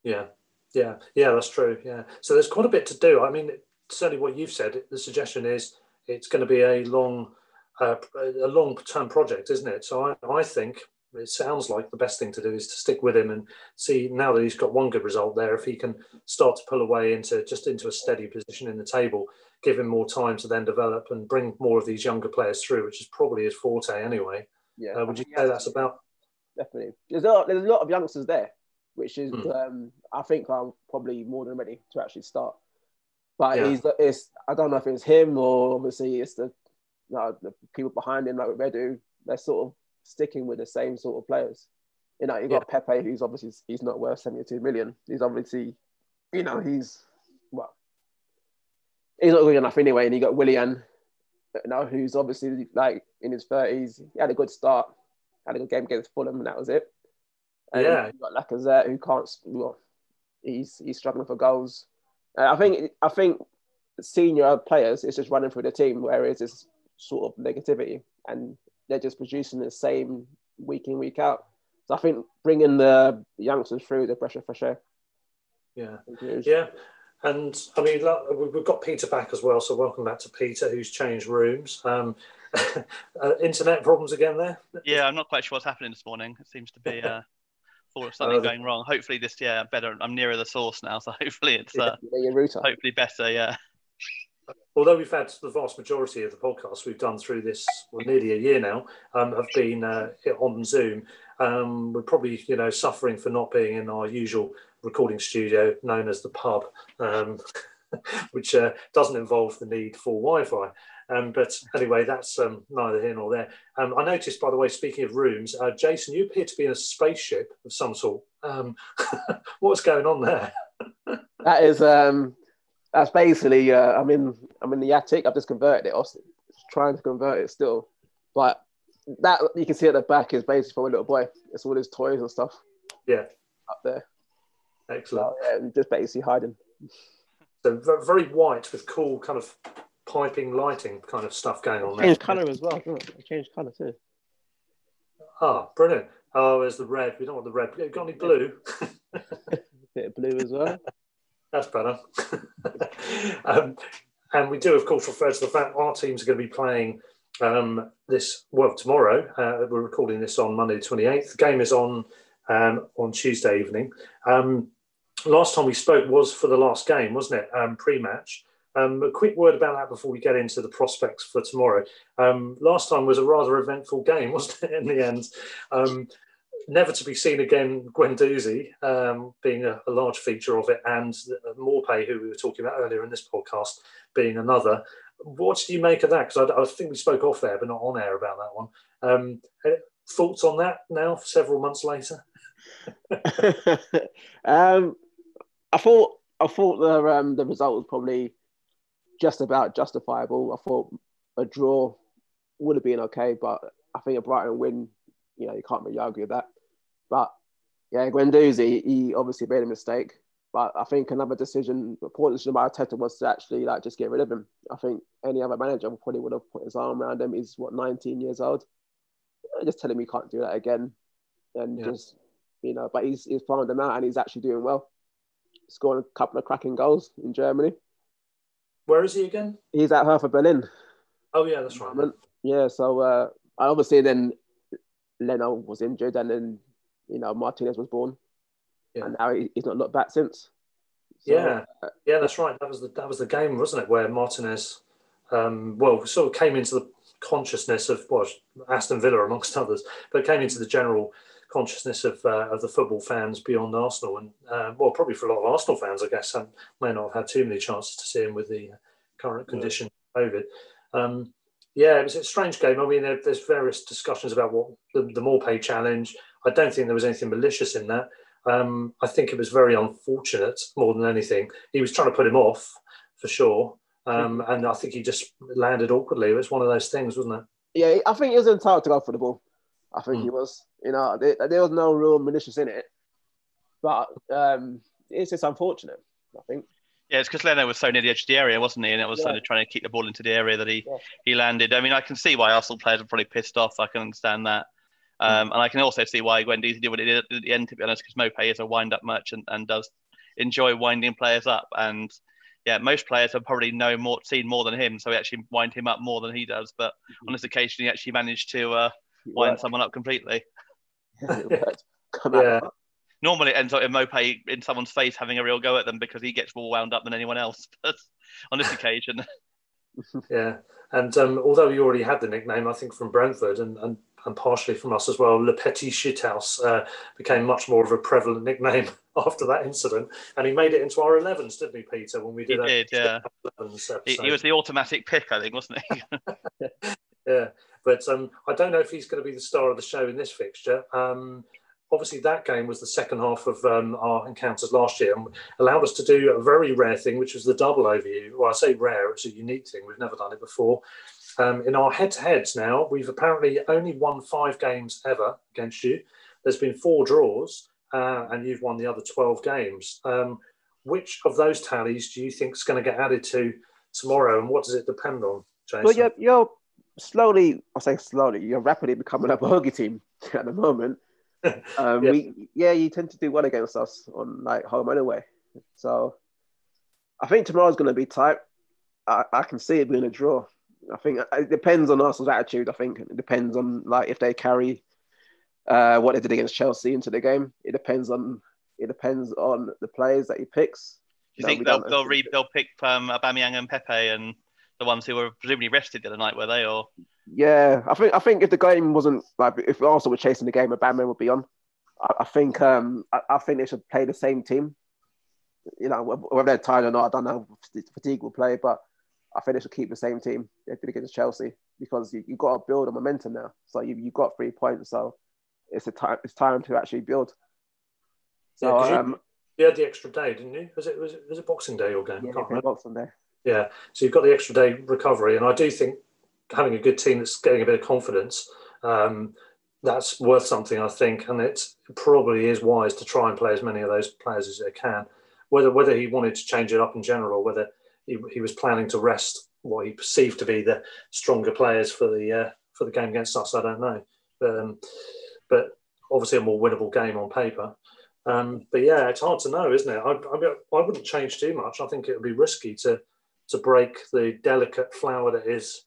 Yeah, yeah, yeah. That's true. Yeah. So there's quite a bit to do. I mean, certainly what you've said. The suggestion is it's going to be a long, uh, a long term project, isn't it? So I, I think it sounds like the best thing to do is to stick with him and see now that he's got one good result there if he can start to pull away into just into a steady position in the table give him more time to then develop and bring more of these younger players through, which is probably his forte anyway. Yeah, uh, would you say that's about? Definitely. There's a lot, there's a lot of youngsters there, which is mm. um, I think I'm probably more than ready to actually start. But yeah. he's it's I don't know if it's him or obviously it's the you know, the people behind him like Edu. They're sort of sticking with the same sort of players. You know, you got yeah. Pepe, who's obviously he's not worth 72 million. He's obviously, you know, he's well, he's not good enough anyway. And you got Willian, you know, who's obviously like in his thirties. He had a good start, had a good game against Fulham, and that was it. And yeah, you got Lacazette, who can't. Well, he's he's struggling for goals. Uh, I think I think senior players is just running through the team, whereas it's sort of negativity, and they're just producing the same week in week out. So I think bringing the youngsters through the pressure for sure. Yeah, yeah. And I mean, we've got Peter back as well. So welcome back to Peter, who's changed rooms. Um, <laughs> uh, internet problems again there? Yeah, I'm not quite sure what's happening this morning. It seems to be uh, <laughs> for something uh, going wrong. Hopefully this, yeah, better. I'm nearer the source now, so <laughs> hopefully it's uh, hopefully better. Yeah. Although we've had the vast majority of the podcasts we've done through this, well, nearly a year now, um, have been uh, on Zoom. Um, we're probably, you know, suffering for not being in our usual recording studio known as the pub, um, <laughs> which uh, doesn't involve the need for Wi-Fi. Um, but anyway, that's um, neither here nor there. Um, I noticed, by the way, speaking of rooms, uh, Jason, you appear to be in a spaceship of some sort. <laughs> What's going on there? <laughs> that is, um, that's basically. Uh, I'm in, I'm in the attic. I've just converted it. I was trying to convert it still, but that you can see at the back is basically for a little boy. It's all his toys and stuff. Yeah, up there. Excellent. So, yeah, just basically hiding. So very white with cool kind of piping lighting kind of stuff going on there. Changed colour as well. It changed colour too. Ah, brilliant. Oh, there's the red. We don't want the red. You got any blue? <laughs> bit of blue as well. <laughs> That's better. <laughs> um, and we do, of course, refer to the fact our teams are going to be playing um, this, well, tomorrow. Uh, we're recording this on Monday the 28th. The game is on um, on Tuesday evening. Um, last time we spoke was for the last game, wasn't it? Um, Pre match. Um, a quick word about that before we get into the prospects for tomorrow. Um, last time was a rather eventful game, <laughs> wasn't it? In the end, never to be seen again. Guendouzi um, being a, a, large feature of it, and Maupay, who we were talking about earlier in this podcast, being another. What do you make of that? Because I, I, think we spoke off there, but not on air about that one. Um, eh, thoughts on that now, several months later? <laughs> Um, I thought I thought the the result was probably just about justifiable. I thought a draw would have been okay, but I think a Brighton win, you know, you can't really argue with that. But yeah, Guendouzi, he obviously made a mistake. But I think another decision, important decision by Arteta was to actually like just get rid of him. I think any other manager probably would have put his arm around him. He's what 19 years old. Just tell him he can't do that again, and yeah. just you know. But he's he's found them out, and he's actually doing well. Scoring a couple of cracking goals in Germany. Where is he again? He's at Hertha Berlin. Oh yeah, that's right. Yeah, so uh, I obviously then Leno was injured, and then you know Martinez was born, yeah. and now he's not looked back since. So, yeah, uh, yeah, that's right. That was the that was the game, wasn't it? Where Martinez, um, well, sort of came into the consciousness of well, Aston Villa amongst <laughs> others, but came into the general consciousness of uh, of the football fans beyond Arsenal, and uh, well, probably for a lot of Arsenal fans, I guess, and may not have had too many chances to see him with the current condition of COVID. Um, yeah, it was a strange game. I mean, there, there's various discussions about what the, the Maupay challenge. I don't think there was anything malicious in that. Um, I think it was very unfortunate more than anything. He was trying to put him off for sure. Um, and I think he just landed awkwardly. It was one of those things, wasn't it? Yeah, I think he was entitled to go for the ball. I think mm. he was. You know, there, there, was no real malicious in it, but um, it's just unfortunate. I think. Yeah, it's because Leno was so near the edge of the area, wasn't he? And it was yeah. trying to keep the ball into the area that he yeah. he landed. I mean, I can see why Arsenal players are probably pissed off. I can understand that. Hmm. Um. And I can also see why Guendouzi did what he did at the end, to be honest, because Maupay is a wind-up merchant and does enjoy winding players up. And yeah, most players have probably know more, seen more than him, so we actually wind him up more than he does. But mm-hmm. on this occasion, he actually managed to uh, wind someone up completely. <laughs> yeah. Normally, it ends up in Maupay in someone's face having a real go at them because he gets more wound up than anyone else. <laughs> But on this <laughs> occasion, yeah. And um, although he already had the nickname, I think from Brentford and, and, and partially from us as well, Le Petit Shithouse uh, became much more of a prevalent nickname <laughs> after that incident. And he made it into our 11s, didn't he, Peter, when we did He did, yeah. He, he, was the automatic pick, I think, wasn't he? <laughs> <laughs> yeah. But um, I don't know if he's going to be the star of the show in this fixture. Um, obviously, that game was the second half of um, our encounters last year and allowed us to do a very rare thing, which was the double overview. Well, I say rare, it's a unique thing. We've never done it before. Um, in our head to heads now, we've apparently only won five games ever against you. There's been four draws. uh, and you've won the other 12 games. Um, which of those tallies do you think is going to get added to tomorrow, and what does it depend on, Jason? Well, you're, you're slowly, I say slowly, you're rapidly becoming a bogey team <laughs> at the moment. <laughs> Um, Yeah. we, yeah, you tend to do well against us on like home anyway. So I think tomorrow's going to be tight. I, I can see it being a draw. I think it depends on Arsenal's attitude. I think it depends on like if they carry uh, what they did against Chelsea into the game. It depends on it depends on the players that he picks. Do you think they'll they'll re, they'll pick um, Aubameyang and Pepe and the ones who were presumably rested the other night, were they? Or Yeah, I think I think if the game wasn't like if Arsenal were chasing the game, a Batman would be on. I, I think um I, I think they should play the same team. You know, whether they're tired or not, I don't know. Fatigue will play, but I think they should keep the same team they did against Chelsea because you you got to build a momentum now. So you you got three points, so it's a time it's time to actually build. So Yeah, 'cause you- um, you had the extra day, didn't you? Was it was it, was it Boxing Day your game? yeah, I can't they remember. got some there. Yeah, so you've got the extra day recovery, and I do think having a good team that's getting a bit of confidence, um, that's worth something. I think, and it probably is wise to try and play as many of those players as they can. Whether whether he wanted to change it up in general, whether he, he was planning to rest what he perceived to be the stronger players for the uh, for the game against us, I don't know. Um, but obviously, a more winnable game on paper. Um, but yeah, it's hard to know, isn't it? I, I, I wouldn't change too much. I think it would be risky to to break the delicate flower that is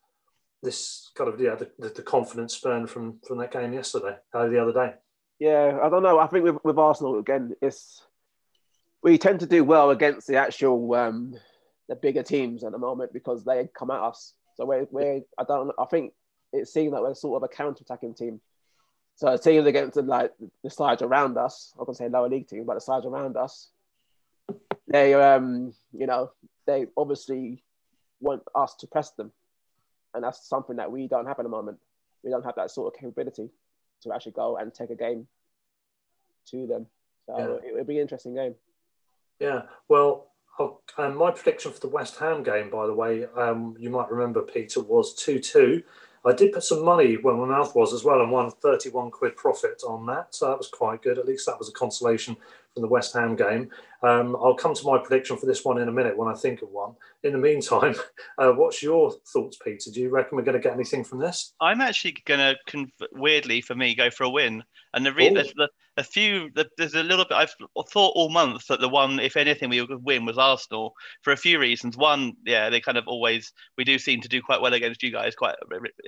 this kind of yeah the, the, confidence spurn from from that game yesterday, uh, the other day. Yeah, I don't know. I think with, with Arsenal again, it's we tend to do well against the actual um, the bigger teams at the moment because they come at us. So we're, we're I don't I think it seems like we're sort of a counter-attacking team. So teams against the, like the sides around us, I can say lower league team, but the sides around us, they um you know they obviously want us to press them, and that's something that we don't have at the moment. We don't have that sort of capability to actually go and take a game to them. So Yeah. it would be an interesting game. Yeah, well, um, my prediction for the West Ham game, by the way, um, you might remember, Peter, was 2 2. I did put some money where my mouth was as well and won 31 quid profit on that. So that was quite good. At least that was a consolation from the West Ham game. Um, I'll come to my prediction for this one in a minute when I think of one. In the meantime, <laughs> uh, what's your thoughts, Peter? Do you reckon we're going to get anything from this? I'm actually gonna conv- weirdly for me go for a win. And the, re- there's the a few the, there's a little bit I've thought all month that the one if anything we would win was Arsenal for a few reasons. One, yeah, they kind of always we do seem to do quite well against you guys quite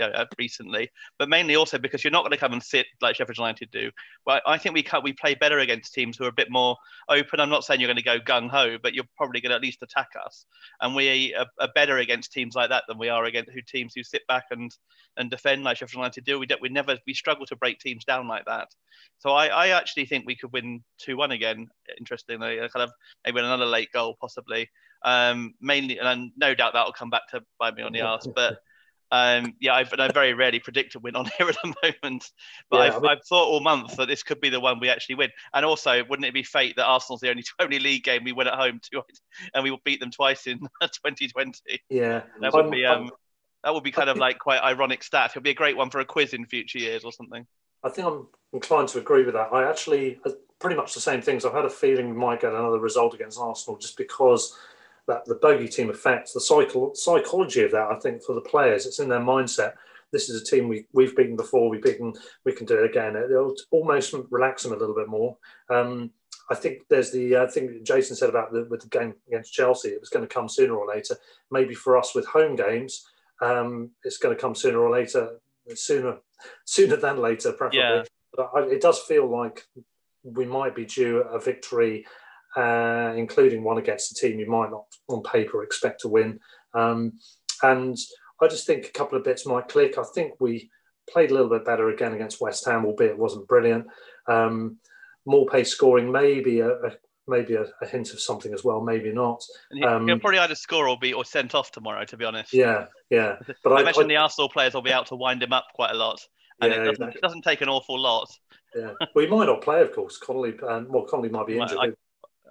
uh, recently, but mainly also because you're not going to come and sit like Sheffield United do. But I think we can, we play better against teams who are a bit more open. I'm not saying you're going to go gung ho, but you're probably going to at least attack us. And we are, are better against teams like that than we are against who teams who sit back and and defend like Sheffield United do. We don't, we never we struggle to break teams down like that. So I, I actually think we could win two one again. Interestingly, kind of maybe another late goal possibly. Um, mainly, and no doubt that'll come back to bite me on the arse. But um, yeah, I've, I very rarely predict a win on <laughs> here at the moment. But Yeah, I've, I mean- I've thought all month that this could be the one we actually win. And also, wouldn't it be fate that Arsenal's the only <laughs> only league game we win at home to, <laughs> and we will beat them twice in 2020? Yeah. That would I'm- be I'm- um, that would be kind of like quite ironic stat. It'll be a great one for a quiz in future years or something. I think I'm inclined to agree with that. I actually uh, pretty much the same things. I've had a feeling we might get another result against Arsenal just because that the bogey team effect, the psycho- psychology of that. I think for the players, it's in their mindset. This is a team we we've beaten before. We've beaten. We can do it again. It'll almost relax them a little bit more. Um, I think there's the uh, thing Jason said about the, with the game against Chelsea. It was going to come sooner or later. Maybe for us with home games, um, it's going to come sooner or later. Sooner, sooner than later, preferably. Yeah. But I, it does feel like we might be due a victory, uh, including one against a team you might not, on paper, expect to win. Um, and I just think a couple of bits might click. I think we played a little bit better again against West Ham, albeit it wasn't brilliant. Um, Maupay's scoring, maybe a, a maybe a, a hint of something as well, maybe not. Um, he'll probably either score or be or sent off tomorrow. To be honest. Yeah, yeah. <laughs> But I, I, imagine I- the Arsenal players will be out to wind him up quite a lot, and Yeah, it, doesn't, exactly. it doesn't take an awful lot. yeah. Well, he might not play, of course. Connolly, um, well, Connolly might be injured. He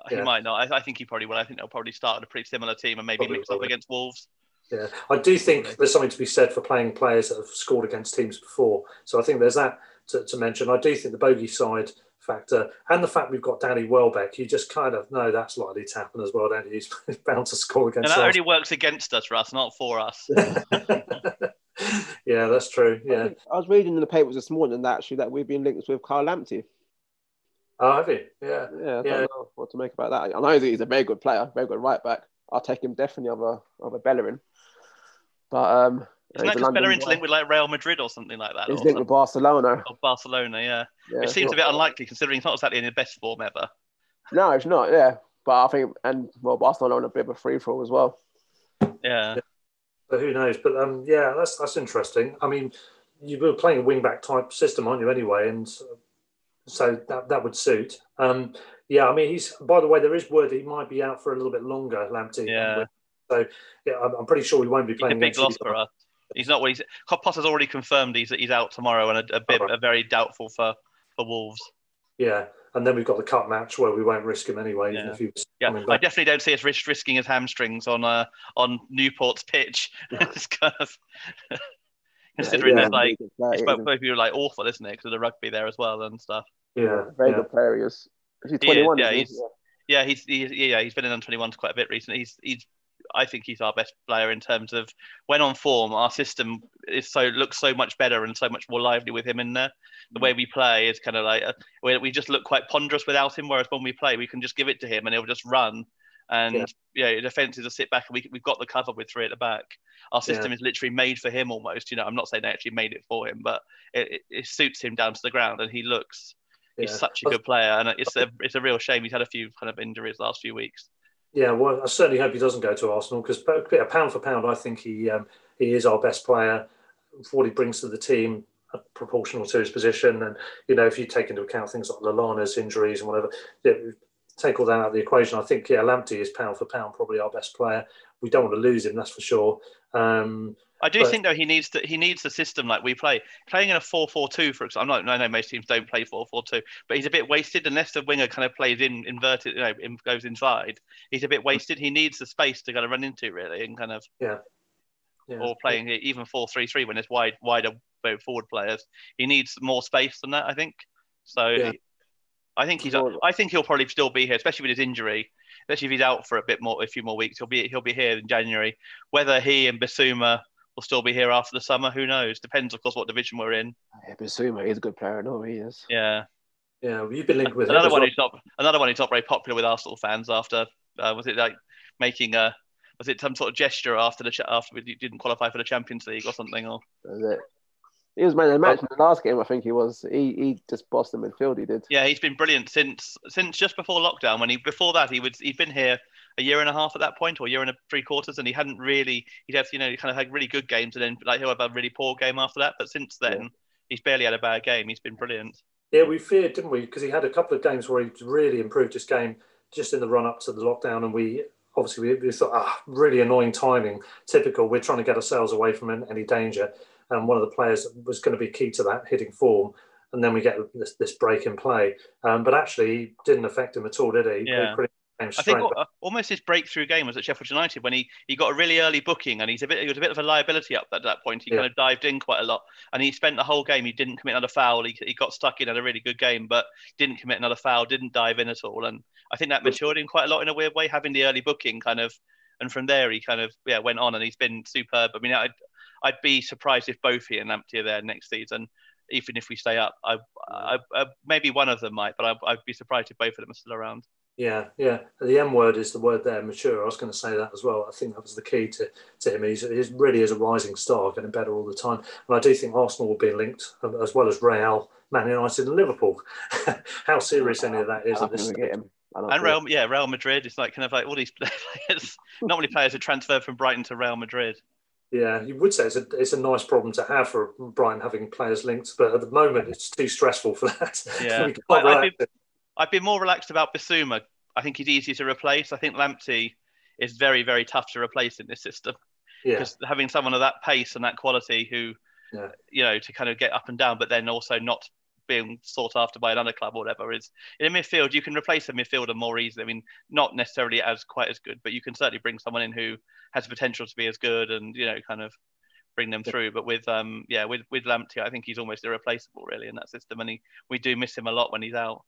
Yeah. might not. I, I think he probably will. I think they'll probably start at a pretty similar team and maybe Probably mix up against Wolves. Yeah, I do think there's something to be said for playing players that have scored against teams before. So I think there's that to, to mention. I do think the bogey side factor and the fact we've got Danny Welbeck, you just kind of know that's likely to happen as well. Danny, <laughs> he's bound to score against. Us. And that us. only works against us, Russ, not for us. <laughs> yeah, that's true. Yeah, I was reading in the papers this morning that actually that we've been linked with Carl Lamptey. Oh, have you? Yeah, yeah. I yeah. don't know what to make about that. I know that he's a very good player, very good right back. I'll take him definitely over over Bellerin. But um, Isn't that just better into link with like Real Madrid or something like that? He's or linked with Barcelona. Or Barcelona, yeah. Yeah, It seems not- a bit unlikely considering he's not exactly in the best form ever. No, it's not. Yeah, but I think and well, Barcelona on a bit of a free for all as well. Yeah. But who knows? But um, yeah, that's that's interesting. I mean, you were playing a wing back type system, aren't you? Anyway, and so that that would suit. Um, yeah, I mean, he's. By the way, there is word that he might be out for a little bit longer, Lamptey. Yeah. So yeah, I'm, I'm pretty sure we won't be He's a big loss for us. He's not what he's. Potter's already confirmed he's he's out tomorrow and a, a bit a very doubtful for for Wolves. Yeah, and then we've got the cup match where we won't risk him anyway, even Yeah. if he was Yeah, coming I definitely don't see us risk, risking his hamstrings on uh, on Newport's pitch. <laughs> it's kind of considering Yeah, that like he's it's both, both of you are like awful, isn't it? Because of the rugby there as well and stuff. Yeah, very yeah. good player. He is. Is he He 21? yeah, isn't he? he's yeah, he's, he's yeah, he's been in under 21s quite a bit recently. He's he's I think he's our best player in terms of when on form. Our system is so looks so much better and so much more lively with him in there. The way we play is kind of like uh, we, we just look quite ponderous without him. Whereas when we play, we can just give it to him and he'll just run. And yeah, the defense is a sit back and we, we've got the cover with three at the back. Our system Yeah. is literally made for him almost. You know, I'm not saying they actually made it for him, but it, it, it suits him down to the ground and he looks. He's Yeah. such a good player, and it's a it's a real shame he's had a few kind of injuries last few weeks. Yeah, well, I certainly hope he doesn't go to Arsenal because pound for pound, I think he um, he is our best player for what he brings to the team, proportional to his position. And you know, if you take into account things like Lallana's injuries and whatever, yeah, take all that out of the equation. I think yeah, Lamptey is pound for pound probably our best player. We don't want to lose him, that's for sure. Um, I do but- think though he needs to he needs the system like we play. Playing in a 4-4-2, for example. I'm not, I know most teams don't play 4-4-2, but he's a bit wasted unless the winger kind of plays in inverted, you know, in, goes inside. He's a bit wasted. He needs the space to kind of run into really, and kind of yeah. Yeah. or playing even 4-3-3 when there's wide wider forward players. He needs more space than that, I think. So Yeah. I think he's. I think he'll probably still be here, especially with his injury. Especially if he's out for a bit more, a few more weeks. He'll be he'll be here in January. Whether he and Bissouma will still be here after the summer, who knows? Depends, of course, what division we're in. Yeah, Bissouma, he's a good player. I know he is. Yeah. Yeah, well, you've been linked with Another as one well. who's not another one who's not very popular with Arsenal fans. After uh, was it like making a was it some sort of gesture after the after we didn't qualify for the Champions League or something? Or That's it. He was man of the match in the last game. I think he was. He he just bossed the midfield. He did. Yeah, he's been brilliant since since just before lockdown. When he before that he would he'd been here a year and a half at that point, or a year and a three quarters, and he hadn't really he'd have you know he kind of had really good games, and then like he'll have a really poor game after that. But since then, he's barely had a bad game. He's been brilliant. Yeah, we feared, didn't we? Because he had a couple of games where he really improved his game just in the run up to the lockdown, and we obviously we, we thought, ah, really annoying timing. Typical. We're trying to get ourselves away from any danger, and one of the players was going to be key to that hitting form. And then we get this, this break in play, um, but actually didn't affect him at all, did he? He Yeah. pretty I think back. Uh, almost his breakthrough game was at Sheffield United when he, he got a really early booking and he's a bit he was a bit of a liability up at that point. He Yeah. kind of dived in quite a lot and he spent the whole game. He didn't commit another foul. He, he got stuck in had a really good game, but didn't commit another foul. Didn't dive in at all. And I think that matured him quite a lot in a weird way, having the early booking kind of. And from there, he kind of yeah went on and he's been superb. I mean, I'd I'd be surprised if both he and Lamptey are there next season. Even if we stay up, I, I, I maybe one of them might, but I, I'd be surprised if both of them are still around. Yeah, yeah. The M word is the word there, mature. I was going to say that as well. I think that was the key to, to him. He's, he's really is a rising star, getting better all the time. And I do think Arsenal will be linked, um, as well as Real, Man United, and Liverpool. <laughs> How serious any of that is I at this think stage. get him. I don't And think- Real, yeah, Real Madrid. It's like kind of like all these <laughs> players. Not many players are transferred from Brighton to Real Madrid. Yeah, you would say it's a, it's a nice problem to have for Brian having players linked, but at the moment it's too stressful for that. <laughs> Yeah, I, I'd, be, it. I'd be more relaxed about Bissouma. I think he's easy to replace. I think Lamptey is very, very tough to replace in this system yeah, because having someone of that pace and that quality who, Yeah. you know, to kind of get up and down, but then also not being sought after by another club or whatever is in a midfield you can replace a midfielder more easily. I mean, not necessarily as quite as good, but you can certainly bring someone in who has potential to be as good and you know kind of bring them through. But with um yeah with with Lamptey, I think he's almost irreplaceable really in that system, and he, we do miss him a lot when he's out.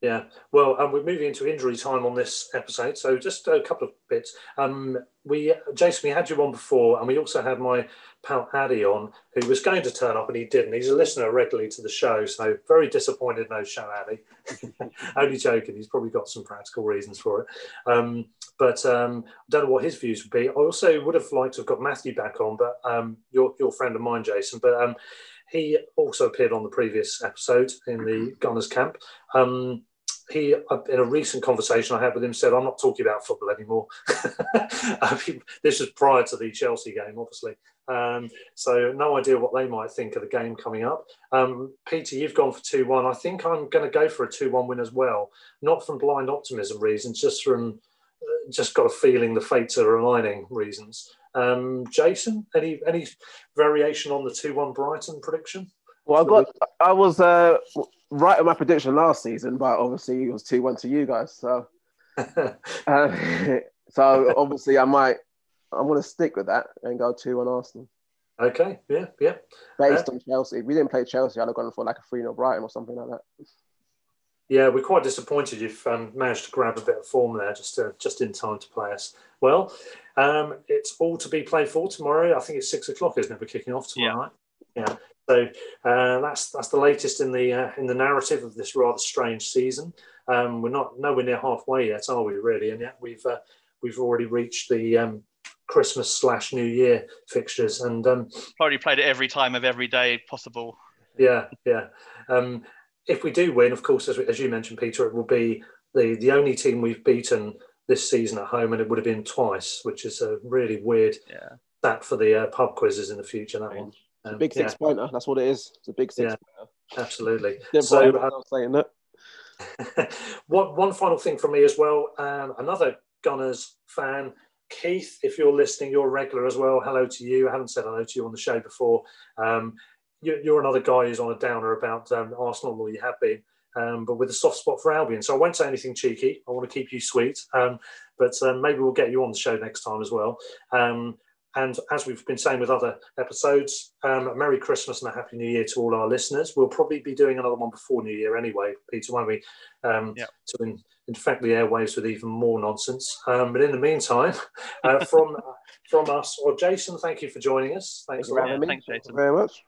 Yeah, well, um, we're moving into injury time on this episode, so just a couple of bits. Um, we, Jason, we had you on before, and we also had my pal Addy on, who was going to turn up and he didn't. He's a listener regularly to the show, so very disappointed no show, Addy. <laughs> Only joking. He's probably got some practical reasons for it. Um, but um, I don't know what his views would be. I also would have liked to have got Matthew back on, but um, your your friend of mine, Jason, but. Um, he also appeared on the previous episode in the Gunners camp. Um, he, in a recent conversation I had with him, said, "I'm not talking about football anymore." <laughs> this was prior to the Chelsea game, obviously. Um, so no idea what they might think of the game coming up. Um, Peter, you've gone for two one. I think I'm going to go for a two one win as well, not from blind optimism reasons, just from uh, just got a feeling the fates are aligning reasons. Um, Jason, any any variation on the two one Brighton prediction? Well, I got I was uh, right on my prediction last season, but obviously it was two one to you guys. So, uh, <laughs> <laughs> so obviously I might I'm going to stick with that and go two one Arsenal. Okay, yeah, yeah. Based on Chelsea, if we didn't play Chelsea, I'd have gone for like a three 0 Brighton or something like that. Yeah, we're quite disappointed you've um, managed to grab a bit of form there, just to, just in time to play us. Well, um, it's all to be played for tomorrow. I think it's six o'clock, isn't it? We're kicking off tomorrow yeah. night. Yeah. So uh, that's that's the latest in the uh, in the narrative of this rather strange season. Um, we're not nowhere near halfway yet, are we? Really? And yet we've uh, we've already reached the um, Christmas slash New Year fixtures, and um, probably played it every time of every day possible. Yeah, yeah. Um, if we do win, of course, as, as you mentioned, Peter, it will be the the only team we've beaten this season at home, and it would have been twice, which is a really weird yeah. that for the uh, pub quizzes in the future. That one. Um, big six yeah. pointer. That's what it is. It's a big six yeah, pointer. Absolutely. so, uh, saying that. <laughs> one, one final thing for me as well. Um, another Gunners fan, Keith, if you're listening, you're a regular as well. Hello to you. I haven't said hello to you on the show before. Um, you, are another guy who's on a downer about um, Arsenal, or you have been, um, but with a soft spot for Albion. So I won't say anything cheeky. I want to keep you sweet, um, but um, maybe we'll get you on the show next time as well. And as we've been saying with other episodes, um, a Merry Christmas and a Happy New Year to all our listeners. We'll probably be doing another one before New Year anyway, Peter, won't we? Um, yep. To in, infect the airwaves with even more nonsense. Um, but in the meantime, <laughs> uh, from from us, or Jason, thank you for joining us. Thanks, for having me. Thanks, Jason. very much.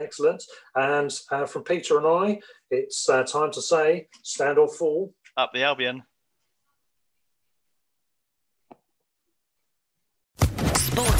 Excellent. And uh, from Peter and I, it's uh, time to say stand or fall. Up the Albion. Sports